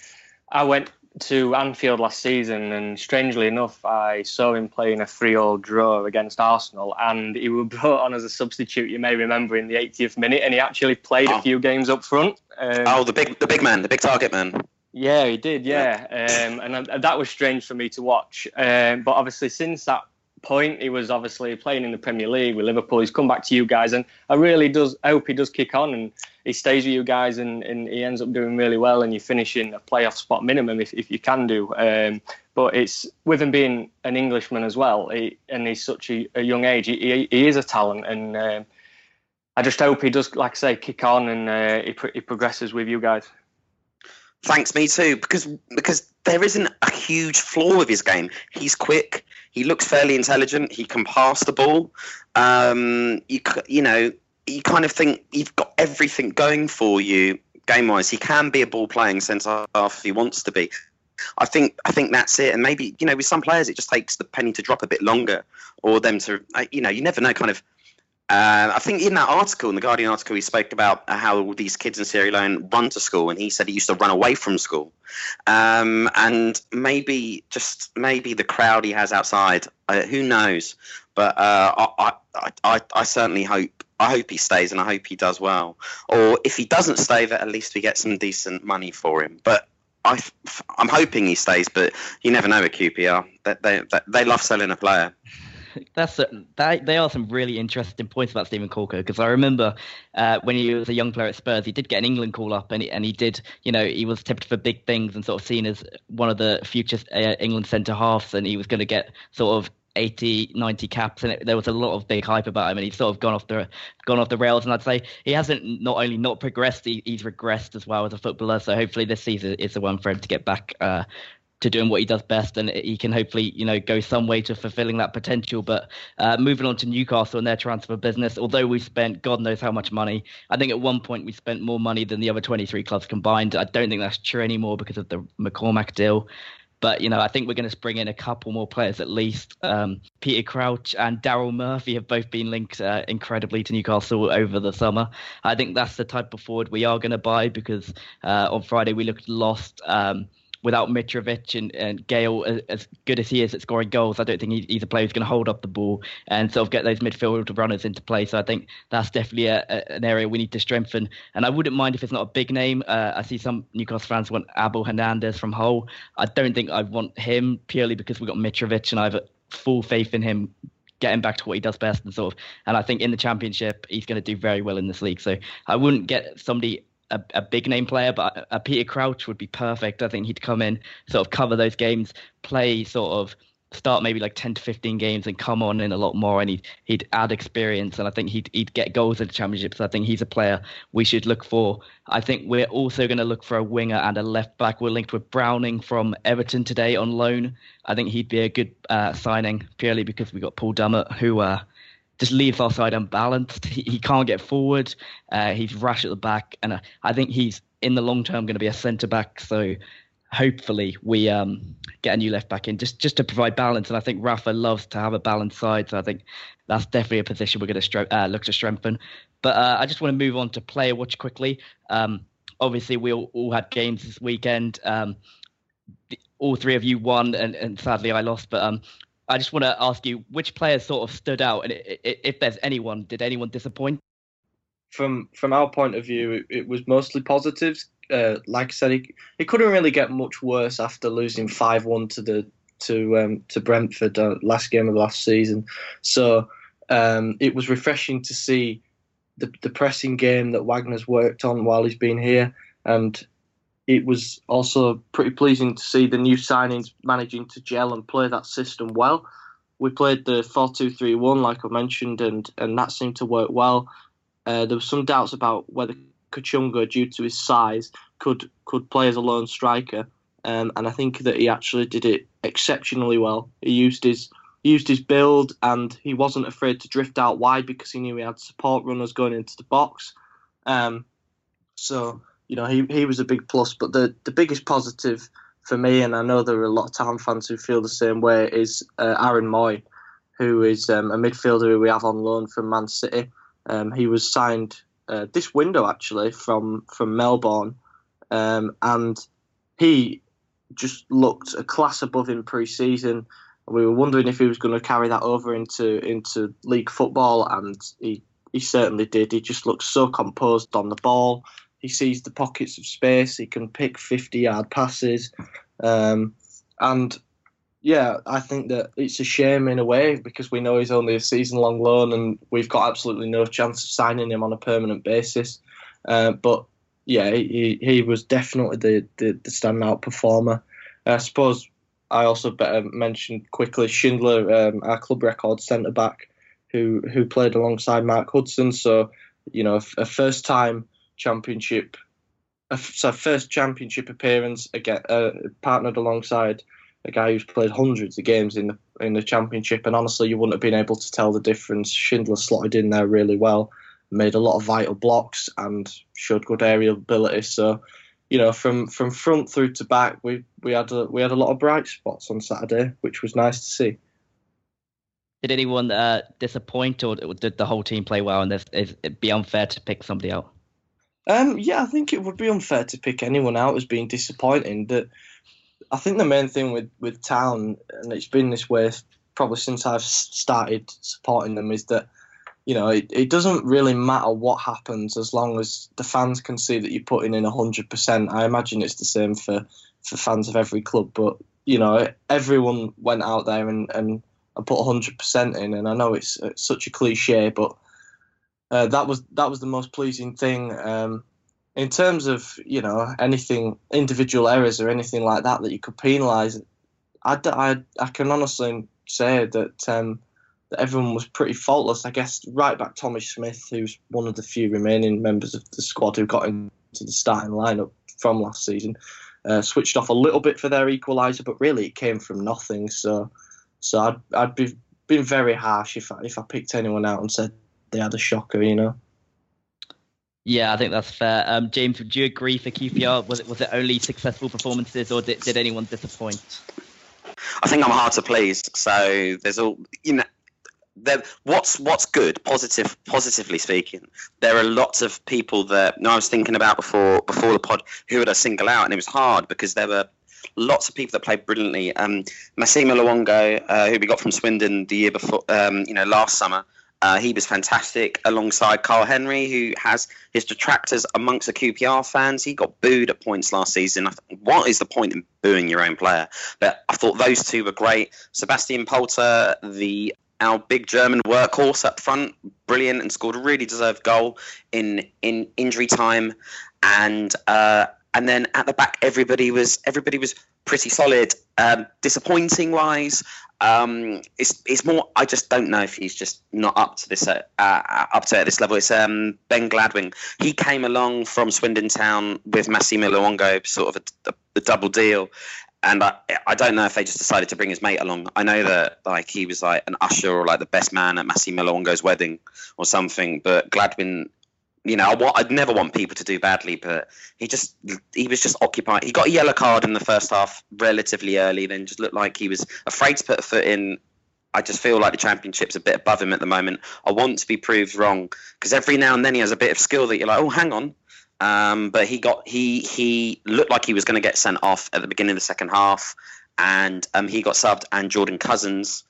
I went to Anfield last season, and strangely enough, I saw him playing a 3 all draw against Arsenal, and he was brought on as a substitute. You may remember in the 80th minute, and he actually played oh. a few games up front.
Um, oh, the big, the big man, the big target man.
Yeah, he did. Yeah, yeah. Um, and, and, that was strange for me to watch. Um, but obviously, since that point. He was obviously playing in the Premier League with Liverpool. He's come back to you guys, and I really does I hope he does kick on and he stays with you guys, and, and he ends up doing really well, and you finish in a playoff spot minimum if, if you can do. Um, but it's with him being an Englishman as well, he, and he's such a, a young age. He, he, is a talent, and um, I just hope he does, like I say, kick on and uh, he, he progresses with you guys.
Thanks, me too, because because there isn't a huge flaw with his game. He's quick. He looks fairly intelligent. He can pass the ball. Um, you you know you kind of think you've got everything going for you game wise. He can be a ball playing centre half if he wants to be. I think I think that's it. And maybe you know with some players it just takes the penny to drop a bit longer, or them to you know you never know kind of I think in that article, in the Guardian article, he spoke about how these kids in Sierra Leone run to school, and he said he used to run away from school. Um, and maybe just maybe the crowd he has outside, uh, who knows? But uh, I, I, I, I certainly hope I hope he stays, and I hope he does well. Or if he doesn't stay, that at least we get some decent money for him. But I, I'm hoping he stays, but you never know with QPR. They, they, they love selling a player
that's a, that, they are some really interesting points about Steven Caulker because I remember uh, when he was a young player at Spurs, he did get an England call up and he, and he did, you know, he was tipped for big things and sort of seen as one of the future uh, England centre halves, and he was going to get sort of 80, 90 caps, and it, there was a lot of big hype about him, and he's sort of gone off the gone off the rails. And I'd say he hasn't not only not progressed, he, he's regressed as well as a footballer. So hopefully this season is the one for him to get back uh, to doing what he does best, and he can hopefully you know go some way to fulfilling that potential. But uh, moving on to Newcastle and their transfer business, although we spent God knows how much money, I think at one point we spent more money than the other 23 clubs combined. I don't think that's true anymore because of the McCormack deal. But you know, I think we're going to bring in a couple more players at least. Um, Peter Crouch and Daryl Murphy have both been linked uh, incredibly to Newcastle over the summer. I think that's the type of forward we are going to buy because uh, on Friday we looked lost. Um, without Mitrovic and, and Gayle, as good as he is at scoring goals, I don't think he's a player who's going to hold up the ball and sort of get those midfield runners into play. So I think that's definitely a, a, an area we need to strengthen. And I wouldn't mind if it's not a big name. Uh, I see some Newcastle fans want Abel Hernandez from Hull. I don't think I want him purely because we've got Mitrovic and I have full faith in him getting back to what he does best and sort of and I think in the championship he's going to do very well in this league so I wouldn't get somebody a, a big name player, but a, Peter Crouch would be perfect. I think he'd come in, sort of cover those games, play sort of start maybe like 10 to 15 games and come on in a lot more and he'd, he'd add experience and I think he'd, he'd get goals in the championships. I think he's a player we should look for. I think we're also going to look for a winger and a left back. We're linked with Browning from Everton today on loan. I think he'd be a good uh, signing purely because we got Paul Dummett who uh, just leaves our side unbalanced. He, he can't get forward. Uh, he's rash at the back, and uh, I think he's in the long term going to be a centre back. So hopefully we um, get a new left back in just just to provide balance. And I think Rafa loves to have a balanced side. So I think that's definitely a position we're going to uh, look to strengthen. But uh, I just want to move on to player watch quickly. Um, obviously, we all, all, had games this weekend. Um, the, all three of you won, and, and sadly I lost. But um, I just want to ask you which players sort of stood out, and if there's anyone, did anyone disappoint?
From from our point of view, it, it was mostly positives. Uh, like I said, it, it couldn't really get much worse after losing five one to the to um, to Brentford uh, last game of last season. So um, it was refreshing to see the the pressing game that Wagner's worked on while he's been here, and it was also pretty pleasing to see the new signings managing to gel and play that system well. We played the 4 2 3 1, like I mentioned, and, and that seemed to work well. Uh, there were some doubts about whether Kachunga, due to his size, could could play as a lone striker, um, and I think that he actually did it exceptionally well. He used his used his build, and he wasn't afraid to drift out wide because he knew he had support runners going into the box. Um, so you know, he, he was a big plus. But the, the biggest positive for me, and I know there are a lot of Town fans who feel the same way, is uh, Aaron Mooy, who is um, a midfielder who we have on loan from Man City. Um, he was signed uh, this window actually from from Melbourne, um, and he just looked a class above in pre-season. We were wondering if he was going to carry that over into into league football, and he he certainly did. He just looked so composed on the ball. He sees the pockets of space. He can pick 50 yard passes. Um, and yeah, I think that it's a shame in a way because we know he's only a season long loan and we've got absolutely no chance of signing him on a permanent basis. Uh, but yeah, he, he was definitely the, the, the standout performer. I suppose I also better mention quickly Schindler, um, our club record centre back, who who played alongside Mark Hudson. So, you know, a first time championship, so first championship appearance again, uh, partnered alongside a guy who's played hundreds of games in the in the championship, and honestly, you wouldn't have been able to tell the difference. Schindler slotted in there really well, made a lot of vital blocks, and showed good aerial ability. So, you know, from from front through to back, we we had a, we had a lot of bright spots on Saturday, which was nice to see.
Did anyone uh, disappoint, or did the whole team play well? And is it be unfair to pick somebody out?
Um, yeah, I think it would be unfair to pick anyone out as being disappointing. That I think the main thing with with Town, and it's been this way probably since I've started supporting them, is that you know it, it doesn't really matter what happens as long as the fans can see that you're putting in hundred percent. I imagine it's the same for for fans of every club, but you know everyone went out there and and, and put hundred percent in, and I know it's, it's such a cliche, but uh, that was that was the most pleasing thing. Um, in terms of you know anything individual errors or anything like that that you could penalise, I, I, I can honestly say that um, that everyone was pretty faultless. I guess right back Tommy Smith, who's one of the few remaining members of the squad who got into the starting lineup from last season, uh, switched off a little bit for their equaliser, but really it came from nothing. So so I'd I'd be been very harsh if I, if I picked anyone out and said they had a shocker, you know.
Yeah, I think that's fair. Um, James, would you agree for QPR? Was it was it only successful performances, or did, did anyone disappoint?
I think I'm hard to please. So there's all you know. There, what's what's good, positive, positively speaking. There are lots of people that you know, I was thinking about before before the pod who would I single out, and it was hard because there were lots of people that played brilliantly. Um, Massimo Luongo, uh, who we got from Swindon the year before, um, you know, last summer. Uh, he was fantastic alongside Karl Henry, who has his detractors amongst the QPR fans. He got booed at points last season. What is the point in booing your own player? But I thought those two were great. Sebastian Polter, the our big German workhorse up front, brilliant and scored a really deserved goal in in injury time, and uh, and then at the back everybody was everybody was pretty solid. Um, disappointing wise, um, it's it's more. I just don't know if he's just not up to this uh, uh, up to at this level. It's um, Ben Gladwin. He came along from Swindon Town with Massimo Luongo, sort of a, a, double deal, and I, I don't know if they just decided to bring his mate along. I know that like he was like an usher or like the best man at Massimo wedding or something, but Gladwin you know, I would never want people to do badly, but he just he was just occupied. He got a yellow card in the first half relatively early, then just looked like he was afraid to put a foot in. I just feel like the championship's a bit above him at the moment. I want to be proved wrong because every now and then he has a bit of skill that you're like, oh, hang on. Um, but he got he he looked like he was going to get sent off at the beginning of the second half, and um, he got subbed. And Jordan Cousins,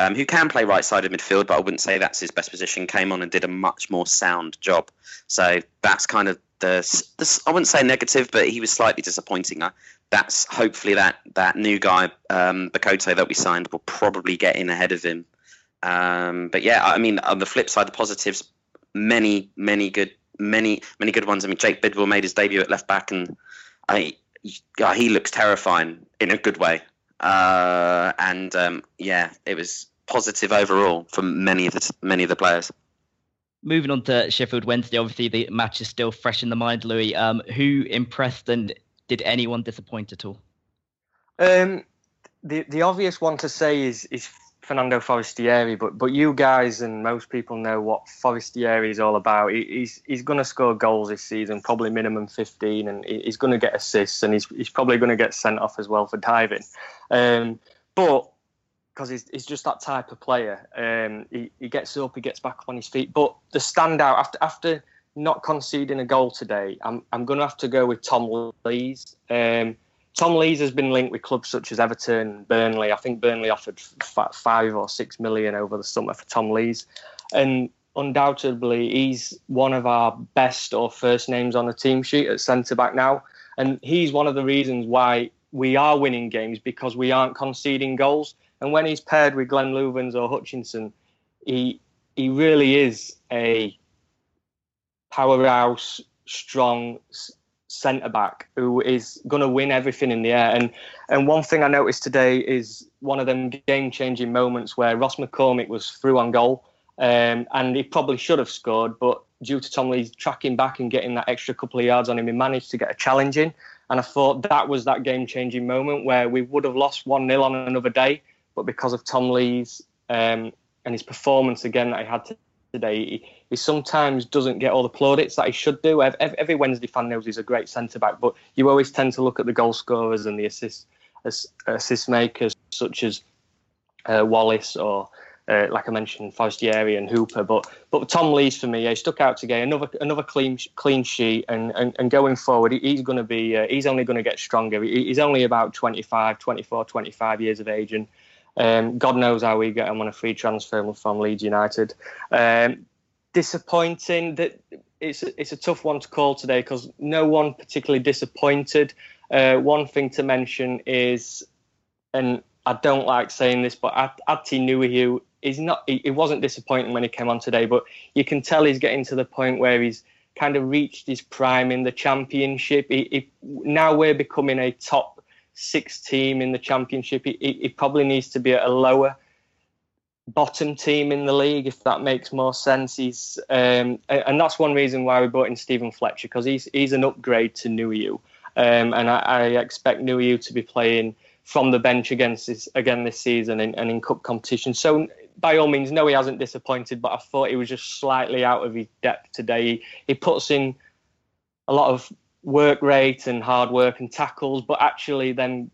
um, who can play right sided midfield, but I wouldn't say that's his best position, came on and did a much more sound job. So that's kind of the, the I wouldn't say negative, but he was slightly disappointing. Uh, that's hopefully that that new guy, um, Bakote, that we signed will probably get in ahead of him. Um, but yeah, I mean, on the flip side, the positives, many, many good, many, many good ones. I mean, Jake Bidwell made his debut at left back, and I, he looks terrifying in a good way. Uh, and um, yeah, it was positive overall from many of the many of the players.
Moving on to Sheffield Wednesday, obviously the match is still fresh in the mind. Louis, um, who impressed and did anyone disappoint at all?
Um, the the obvious one to say is is Fernando Forestieri, but but you guys and most people know what Forestieri is all about. He, he's he's going to score goals this season, probably minimum 15, and he's going to get assists, and he's he's probably going to get sent off as well for diving. Um, but because he's, he's just that type of player. Um, he, he gets up, he gets back on his feet. But the standout after after not conceding a goal today, I'm I'm going to have to go with Tom Lees. Um, Tom Lees has been linked with clubs such as Everton, and Burnley. I think Burnley offered f- five or six million over the summer for Tom Lees, and undoubtedly he's one of our best or first names on the team sheet at centre back now. And he's one of the reasons why we are winning games because we aren't conceding goals. And when he's paired with Glenn Loovens or Hutchinson, he he really is a powerhouse, strong centre back who is going to win everything in the air. And and one thing I noticed today is one of them game changing moments where Ross McCormack was through on goal, um, and he probably should have scored, but due to Tom Lee's tracking back and getting that extra couple of yards on him, he managed to get a challenge in. And I thought that was that game changing moment where we would have lost 1 0 on another day, but because of Tom Lees um, and his performance again that he had today, he, sometimes doesn't get all the plaudits that he should do. Every, Wednesday fan knows he's a great centre back, but you always tend to look at the goal scorers and the assist assist makers such as uh, Wallace or uh, like I mentioned, Forestieri and Hooper. But but Tom Lees for me, he stuck out today. Another another clean clean sheet, and and, and going forward, he's going to be uh, he's only going to get stronger. he's only about 25, 24, 25 years of age, and um, God knows how we get him on a free transfer from Leeds United. Um, disappointing that it's it's a tough one to call today because no one particularly disappointed. Uh, one thing to mention is, and I don't like saying this, but Atdhe Nuhiu is not. It wasn't disappointing when he came on today, but you can tell he's getting to the point where he's kind of reached his prime in the championship. He, he, now we're becoming a top six team in the championship. He, he, probably needs to be at a lower bottom team in the league, if that makes more sense. He's um, and that's one reason why we brought in Steven Fletcher because he's he's an upgrade to Nuhiu, um, and I, I expect Nuhiu to be playing from the bench against this, again this season and, and in cup competition. So by all means, no, he hasn't disappointed, but I thought he was just slightly out of his depth today. He, he puts in a lot of work rate and hard work and tackles, but actually then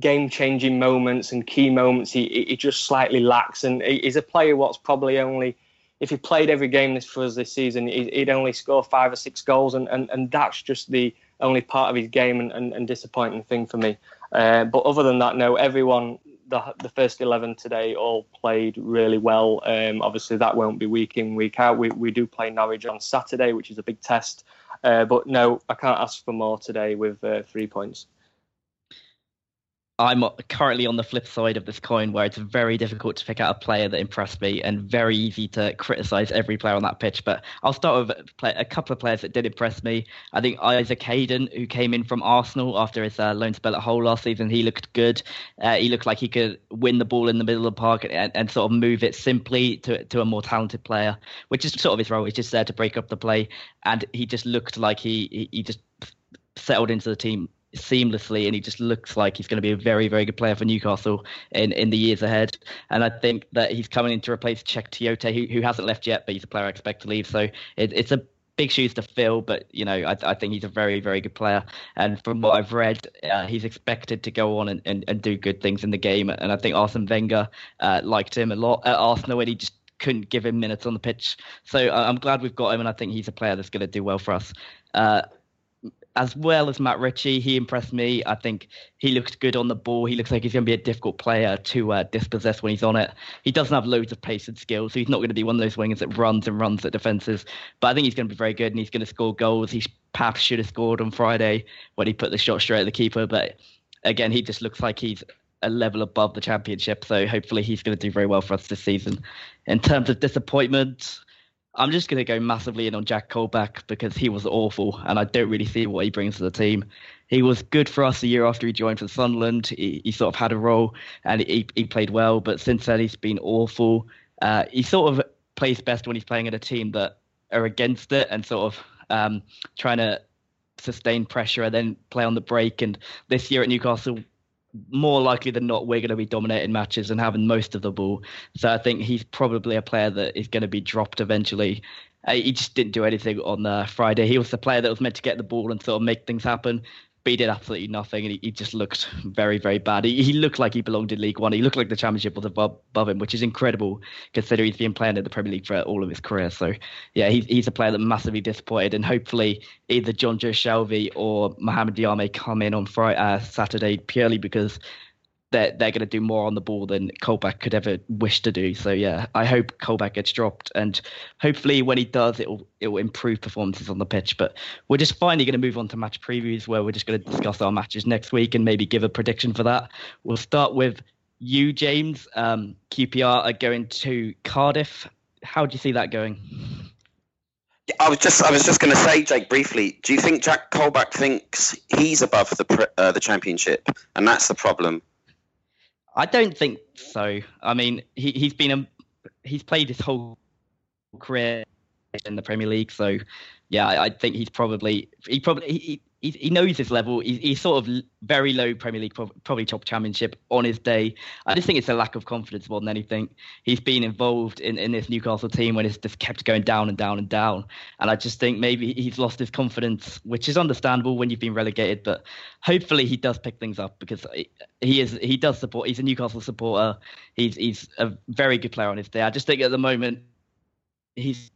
game changing moments and key moments he, he just slightly lacks. And he's a player what's probably only if he played every game this for us this season, he'd only score five or six goals, and, and, and that's just the only part of his game and, and, and disappointing thing for me. Uh, but other than that, no, everyone, the, the first 11 today all played really well. Um, obviously, that won't be week in, week out. We, we do play Norwich on Saturday, which is a big test. Uh, but no, I can't ask for more today with uh, three points.
I'm currently on the flip side of this coin where it's very difficult to pick out a player that impressed me and very easy to criticize every player on that pitch. But I'll start with a couple of players that did impress me. I think Isaac Hayden, who came in from Arsenal after his uh, loan spell at Hull last season, he looked good. Uh, he looked like he could win the ball in the middle of the park and, and, sort of move it simply to, to a more talented player, which is sort of his role. He's just there to break up the play. And he just looked like he, he, he just settled into the team seamlessly, and he just looks like he's going to be a very, very good player for Newcastle in, in the years ahead. And I think that he's coming in to replace Cheikhou Tiote, who, who hasn't left yet, but he's a player I expect to leave. So it, it's a big shoes to fill, but you know I, I, think he's a very, very good player. And from what I've read, uh, he's expected to go on and, and, and, do good things in the game. And I think Arsene Wenger uh, liked him a lot at Arsenal, and he just couldn't give him minutes on the pitch. So uh, I'm glad we've got him, and I think he's a player that's going to do well for us. Uh, as well as Matt Ritchie, he impressed me. I think he looks good on the ball. He looks like he's going to be a difficult player to uh, dispossess when he's on it. He doesn't have loads of pace and skill, so he's not going to be one of those wingers that runs and runs at defenses. But I think he's going to be very good and he's going to score goals. He perhaps should have scored on Friday when he put the shot straight at the keeper. But again, he just looks like he's a level above the championship. So hopefully he's going to do very well for us this season. In terms of disappointment, I'm just going to go massively in on Jack Colback because he was awful, and I don't really see what he brings to the team. He was good for us a year after he joined for Sunderland. He, he sort of had a role, and he, he played well. But since then, he's been awful. Uh, he sort of plays best when he's playing at a team that are against it and sort of um, trying to sustain pressure and then play on the break. And this year at Newcastle, more likely than not, we're going to be dominating matches and having most of the ball. So I think he's probably a player that is going to be dropped eventually. Uh, he just didn't do anything on uh, Friday. He was the player that was meant to get the ball and sort of make things happen but he did absolutely nothing, and he, he just looked very, very bad. He, he, looked like he belonged in League One. He looked like the Championship was above, above him, which is incredible considering he's been playing in the Premier League for all of his career. So, yeah, he's, he's a player that massively disappointed, and hopefully either Jonjo Shelvey or Mohamed Diame come in on Friday, uh, Saturday purely because they're they're going to do more on the ball than Colback could ever wish to do. So yeah, I hope Colback gets dropped, and hopefully when he does, it will it will improve performances on the pitch. But we're just finally going to move on to match previews, where we're just going to discuss our matches next week and maybe give a prediction for that. We'll start with you, James. Um, QPR are going to Cardiff. How do you see that going?
I was just I was just going to say, Jake, briefly. Do you think Jack Colback thinks he's above the uh, the championship, and that's the problem?
I don't think so. I mean, he he's been a he's played his whole career in the Premier League, so yeah, I, I think he's probably he probably he, he, he knows his level. He's, he's sort of very low Premier League, probably top Championship on his day. I just think it's a lack of confidence more than anything. He's been involved in, in this Newcastle team when it's just kept going down and down and down. And I just think maybe he's lost his confidence, which is understandable when you've been relegated. But hopefully he does pick things up because he is he does support. He's a Newcastle supporter. He's he's a very good player on his day. I just think at the moment he's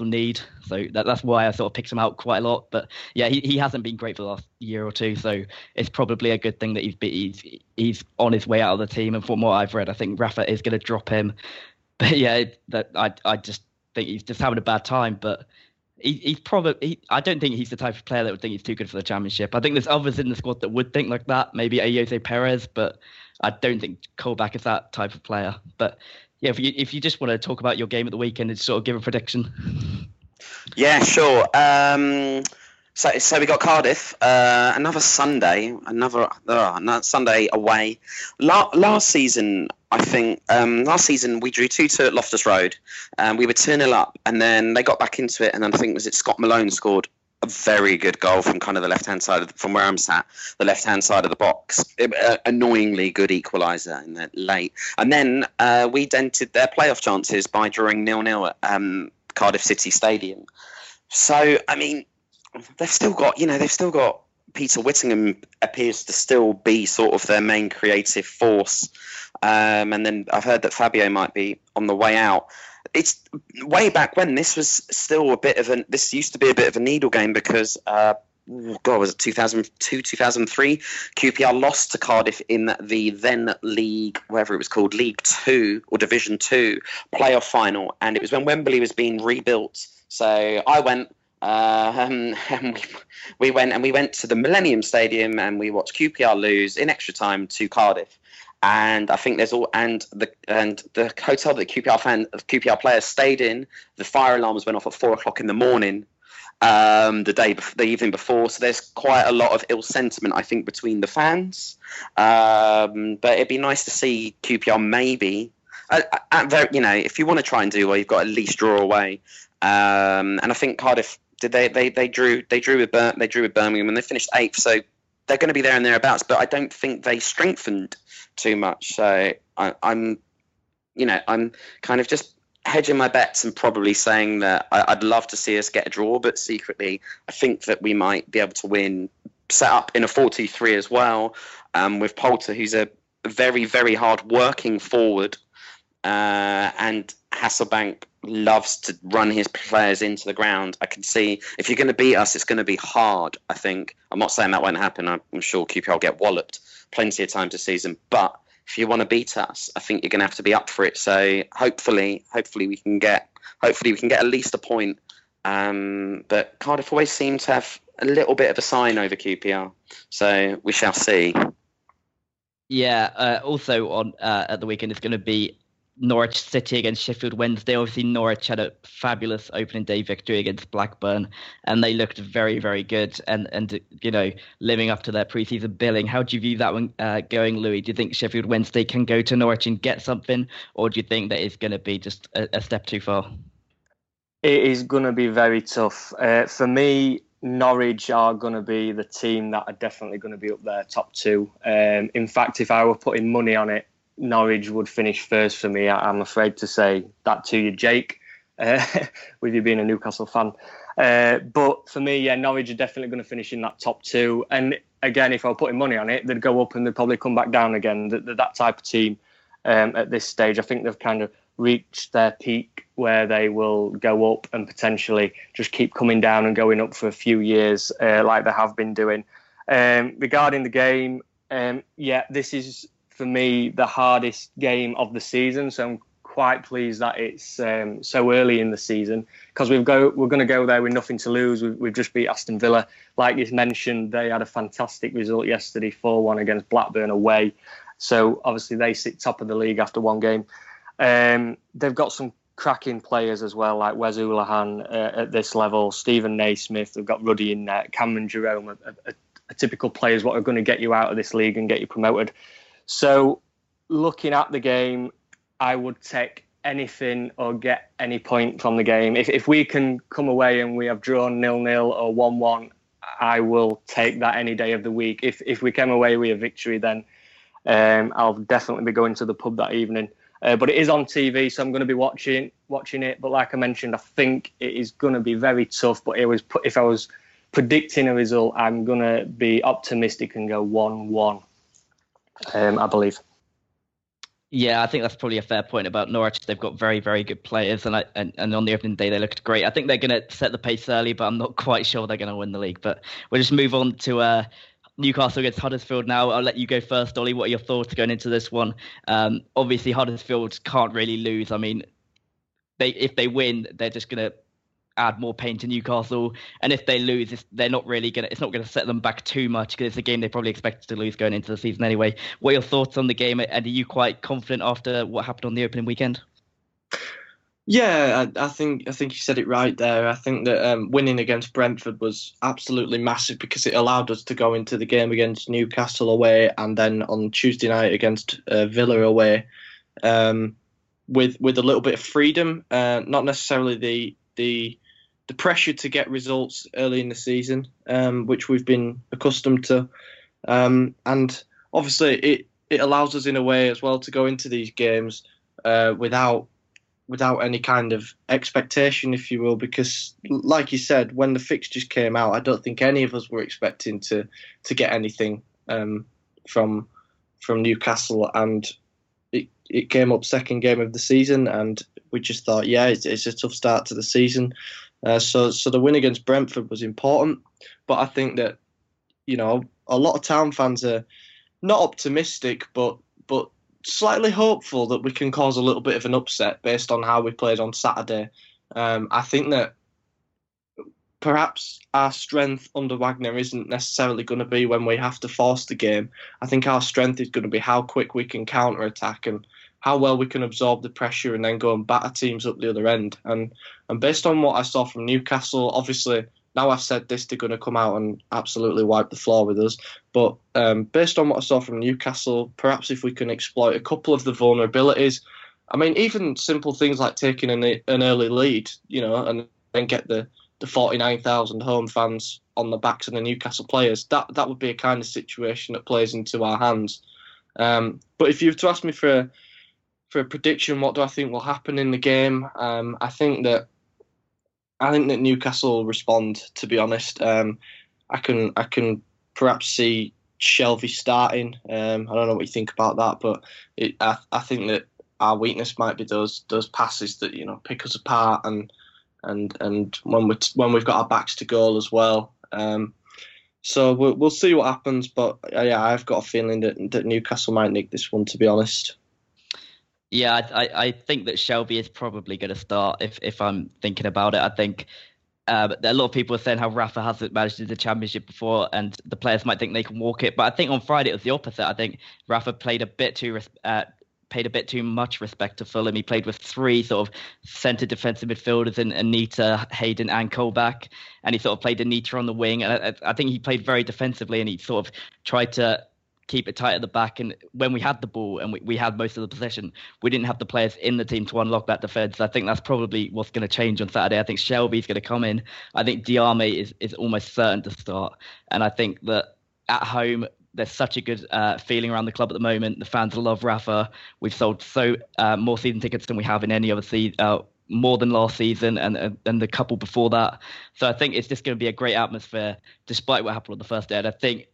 need. So that, that's why I sort of picked him out quite a lot. But yeah, he, he hasn't been great for the last year or two. So it's probably a good thing that he's he's he's on his way out of the team. And from what I've read, I think Rafa is going to drop him. But yeah, that I I just think he's just having a bad time. But he, he's probably he, I don't think he's the type of player that would think he's too good for the championship. I think there's others in the squad that would think like that. Maybe Ayoze Perez, but I don't think Colback is that type of player. But yeah, if you if you just want to talk about your game at the weekend and sort of give a prediction.
Yeah, sure. Um, so so we got Cardiff, uh, another Sunday, another, uh, another Sunday away. La- last season, I think um, last season we drew two two at Loftus Road, and we were two 0 up, and then they got back into it, and I think was it Scott Malone scored a very good goal from kind of the left hand side of the, from where I'm sat, the left hand side of the box. Uh, annoyingly good equaliser in the late, and then uh, we dented their playoff chances by drawing nil nil at um, Cardiff City Stadium. So I mean, they've still got you know they've still got Peter Whittingham appears to still be sort of their main creative force. Um, and then I've heard that Fabio might be on the way out. It's way back when this was still a bit of a. This used to be a bit of a needle game because. Uh, God, was it 2002, 2003? QPR lost to Cardiff in the then League, whatever it was called, League Two or Division Two playoff final. And it was when Wembley was being rebuilt. So I went, uh, um, and we, we went and we went to the Millennium Stadium and we watched QPR lose in extra time to Cardiff. And I think there's all and the and the hotel that QPR fan QPR players stayed in, the fire alarms went off at four o'clock in the morning, um, the day the evening before. So there's quite a lot of ill sentiment, I think, between the fans. Um, but it'd be nice to see QPR maybe. At, at, you know, if you want to try and do well, you've got at least draw away. Um, and I think Cardiff did they, they they drew they drew with they drew with Birmingham and they finished eighth, so they're going to be there and thereabouts. But I don't think they strengthened too much. So I, I'm, you know, I'm kind of just hedging my bets and probably saying that I, would love to see us get a draw, but secretly I think that we might be able to win. Set up in a 4-2-3 as well, um, with Polter, who's a very very hard working forward, uh, and Hasselbaink loves to run his players into the ground. I can see if you're going to beat us, it's going to be hard. I think I'm not saying that won't happen. I'm, I'm sure QPR will get walloped plenty of times this season, but if you want to beat us, I think you're going to have to be up for it. So hopefully, hopefully we can get hopefully we can get at least a point. Um, but Cardiff always seem to have a little bit of a sign over QPR, so we shall see.
Yeah. Uh, also on uh, at the weekend, it's going to be Norwich City against Sheffield Wednesday. Obviously, Norwich had a fabulous opening day victory against Blackburn, and they looked very, very good and and you know living up to their preseason billing. How do you view that one uh, going, Louis? Do you think Sheffield Wednesday can go to Norwich and get something, or do you think that it's going to be just a, a, step too far?
It is going to be very tough uh, for me. Norwich are going to be the team that are definitely going to be up there, top two. Um, in fact, if I were putting money on it, Norwich would finish first for me. I'm afraid to say that to you, Jake, uh, with you being a Newcastle fan. Uh, but for me, yeah, Norwich are definitely going to finish in that top two. And again, if I were putting money on it, they'd go up and they'd probably come back down again. That, that type of team um, at this stage, I think they've kind of reached their peak where they will go up and potentially just keep coming down and going up for a few years, uh, like they have been doing. Um, regarding the game, um, yeah, this is for me the hardest game of the season. So I'm quite pleased that it's um, so early in the season because we've go we're going to go there with nothing to lose. We've, we've, just beat Aston Villa, like you mentioned. They had a fantastic result yesterday, four one against Blackburn away. So obviously they sit top of the league after one game. Um, they've got some cracking players as well, like Wes Hoolahan uh, at this level, Steven Naismith. They've got Ruddy in there, Cameron Jerome, a, a, a typical players what are going to get you out of this league and get you promoted. So, looking at the game, I would take anything or get any point from the game. If, if we can come away and we have drawn nil nil or one one, I will take that any day of the week. If if we came away with a victory, then um, I'll definitely be going to the pub that evening. Uh, but it is on TV, so I'm going to be watching watching it. But like I mentioned, I think it is going to be very tough. But it was if I was predicting a result, I'm going to be optimistic and go one one um, I believe.
Yeah, I think that's probably a fair point about Norwich. They've got very, very good players, and I, and, and on the opening day they looked great. I think they're going to set the pace early, but I'm not quite sure they're going to win the league. But we'll just move on to uh, Newcastle against Huddersfield now. I'll let you go first, Ollie. What are your thoughts going into this one? Um, obviously, Huddersfield can't really lose. I mean, they if they win, they're just going to add more pain to Newcastle. And if they lose, they're not really gonna. It's not going to set them back too much because it's a game they probably expected to lose going into the season anyway. What are your thoughts on the game? And are you quite confident after what happened on the opening weekend?
Yeah, I, I think I think you said it right there. I think that um, winning against Brentford was absolutely massive because it allowed us to go into the game against Newcastle away, and then on Tuesday night against uh, Villa away, um, with with a little bit of freedom. Uh, not necessarily the the the pressure to get results early in the season, um, which we've been accustomed to, um, and obviously it it allows us in a way as well to go into these games uh, without without any kind of expectation, if you will, because like you said, when the fixtures came out, I don't think any of us were expecting to to get anything um, from from Newcastle, and it it came up second game of the season, and we just thought, yeah, it's, it's a tough start to the season. Uh, so so the win against Brentford was important, but I think that you know a lot of town fans are not optimistic, but but slightly hopeful that we can cause a little bit of an upset based on how we played on Saturday. Um, I think that perhaps our strength under Wagner isn't necessarily going to be when we have to force the game. I think our strength is going to be how quick we can counter attack and how well we can absorb the pressure and then go and batter teams up the other end. And and based on what I saw from Newcastle, obviously now I've said this, they're going to come out and absolutely wipe the floor with us. But um, based on what I saw from Newcastle, perhaps if we can exploit a couple of the vulnerabilities, I mean, even simple things like taking an, an early lead, you know, and then get the, the 49,000 home fans on the backs of the Newcastle players, that, that would be a kind of situation that plays into our hands. Um, but if you were to ask me for a, for a prediction, what do I think will happen in the game? Um, I think that I think that Newcastle will respond. To be honest, um, I can I can perhaps see Shelvey starting. Um, I don't know what you think about that, but it, I, I think that our weakness might be those those passes that you know pick us apart and and and when we when we've got our backs to goal as well. Um, so we'll, we'll see what happens, but uh, yeah, I've got a feeling that that Newcastle might nick this one. To be honest.
Yeah, I, I think that Shelvey is probably going to start. If if I'm thinking about it, I think um, a lot of people are saying how Rafa hasn't managed the championship before, and the players might think they can walk it. But I think on Friday it was the opposite. I think Rafa played a bit too uh, paid a bit too much respect to Fulham. He played with three sort of centre defensive midfielders in Anita, Hayden, and Colback, and he sort of played Anita on the wing. And I, I think he played very defensively, and he sort of tried to keep it tight at the back. And when we had the ball and we, we had most of the possession, we didn't have the players in the team to unlock that defence. I think that's probably what's going to change on Saturday. I think Shelvey's going to come in. I think Diame is, is almost certain to start. And I think that at home, there's such a good uh, feeling around the club at the moment. The fans love Rafa. We've sold so uh, more season tickets than we have in any other season. Uh, more than last season and and the couple before that. So I think it's just going to be a great atmosphere, despite what happened on the first day. And I think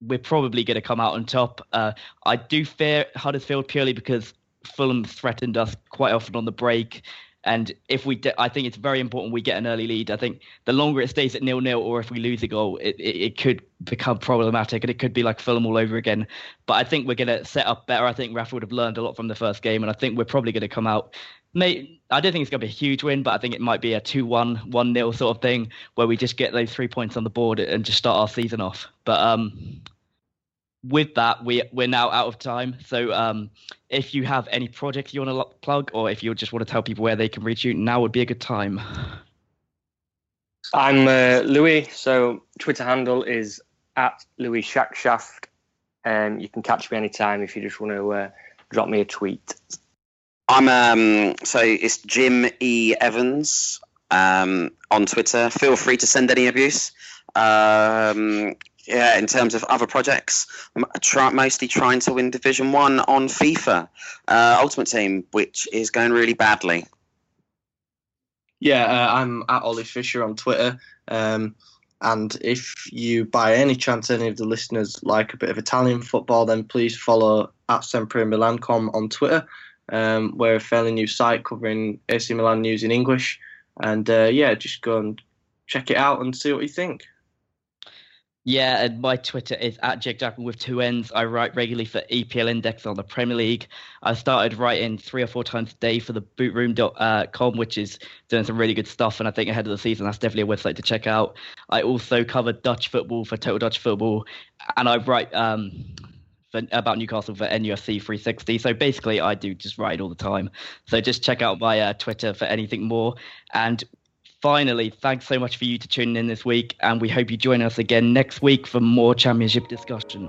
we're probably going to come out on top. Uh, I do fear Huddersfield purely because Fulham threatened us quite often on the break. And if we, de- I think it's very important we get an early lead. I think the longer it stays at nil nil, or if we lose a goal, it, it, it, could become problematic, and it could be like Fulham all over again. But I think we're going to set up better. I think Rafa would have learned a lot from the first game, and I think we're probably going to come out. May, I don't think it's going to be a huge win, but I think it might be a 2-1, 1-0 sort of thing where we just get those three points on the board and just start our season off. But um, with that, we we're now out of time. So um, if you have any projects you want to plug, or if you just want to tell people where they can reach you, now would be a good time.
I'm uh, Louis. So Twitter handle is at Louis Shackshaft. Um, you can catch me anytime if you just want to uh, drop me a tweet.
I'm um, so it's Jim E Evans um, on Twitter. Feel free to send any abuse. Um, yeah, in terms of other projects, I'm try, mostly trying to win Division One on FIFA uh, Ultimate Team, which is going really badly.
Yeah, uh, I'm at Ollie Fisher on Twitter. Um, and if you, by any chance, any of the listeners like a bit of Italian football, then please follow at Sempre Milancom on Twitter. Um, we're a fairly new site covering AC Milan news in English. And uh, yeah, just go and check it out and see what you think.
Yeah, and my Twitter is at Jake Jackman with two N's. I write regularly for EPL Index on the Premier League. I started writing three or four times a day for the bootroom.com, which is doing some really good stuff. And I think ahead of the season, that's definitely a website to check out. I also cover Dutch football for Total Dutch Football. And I write um, for, about Newcastle for NUFC 360. So basically, I do just write all the time. So just check out my uh, Twitter for anything more. And finally, thanks so much for you to tuning in this week, and we hope you join us again next week for more championship discussion.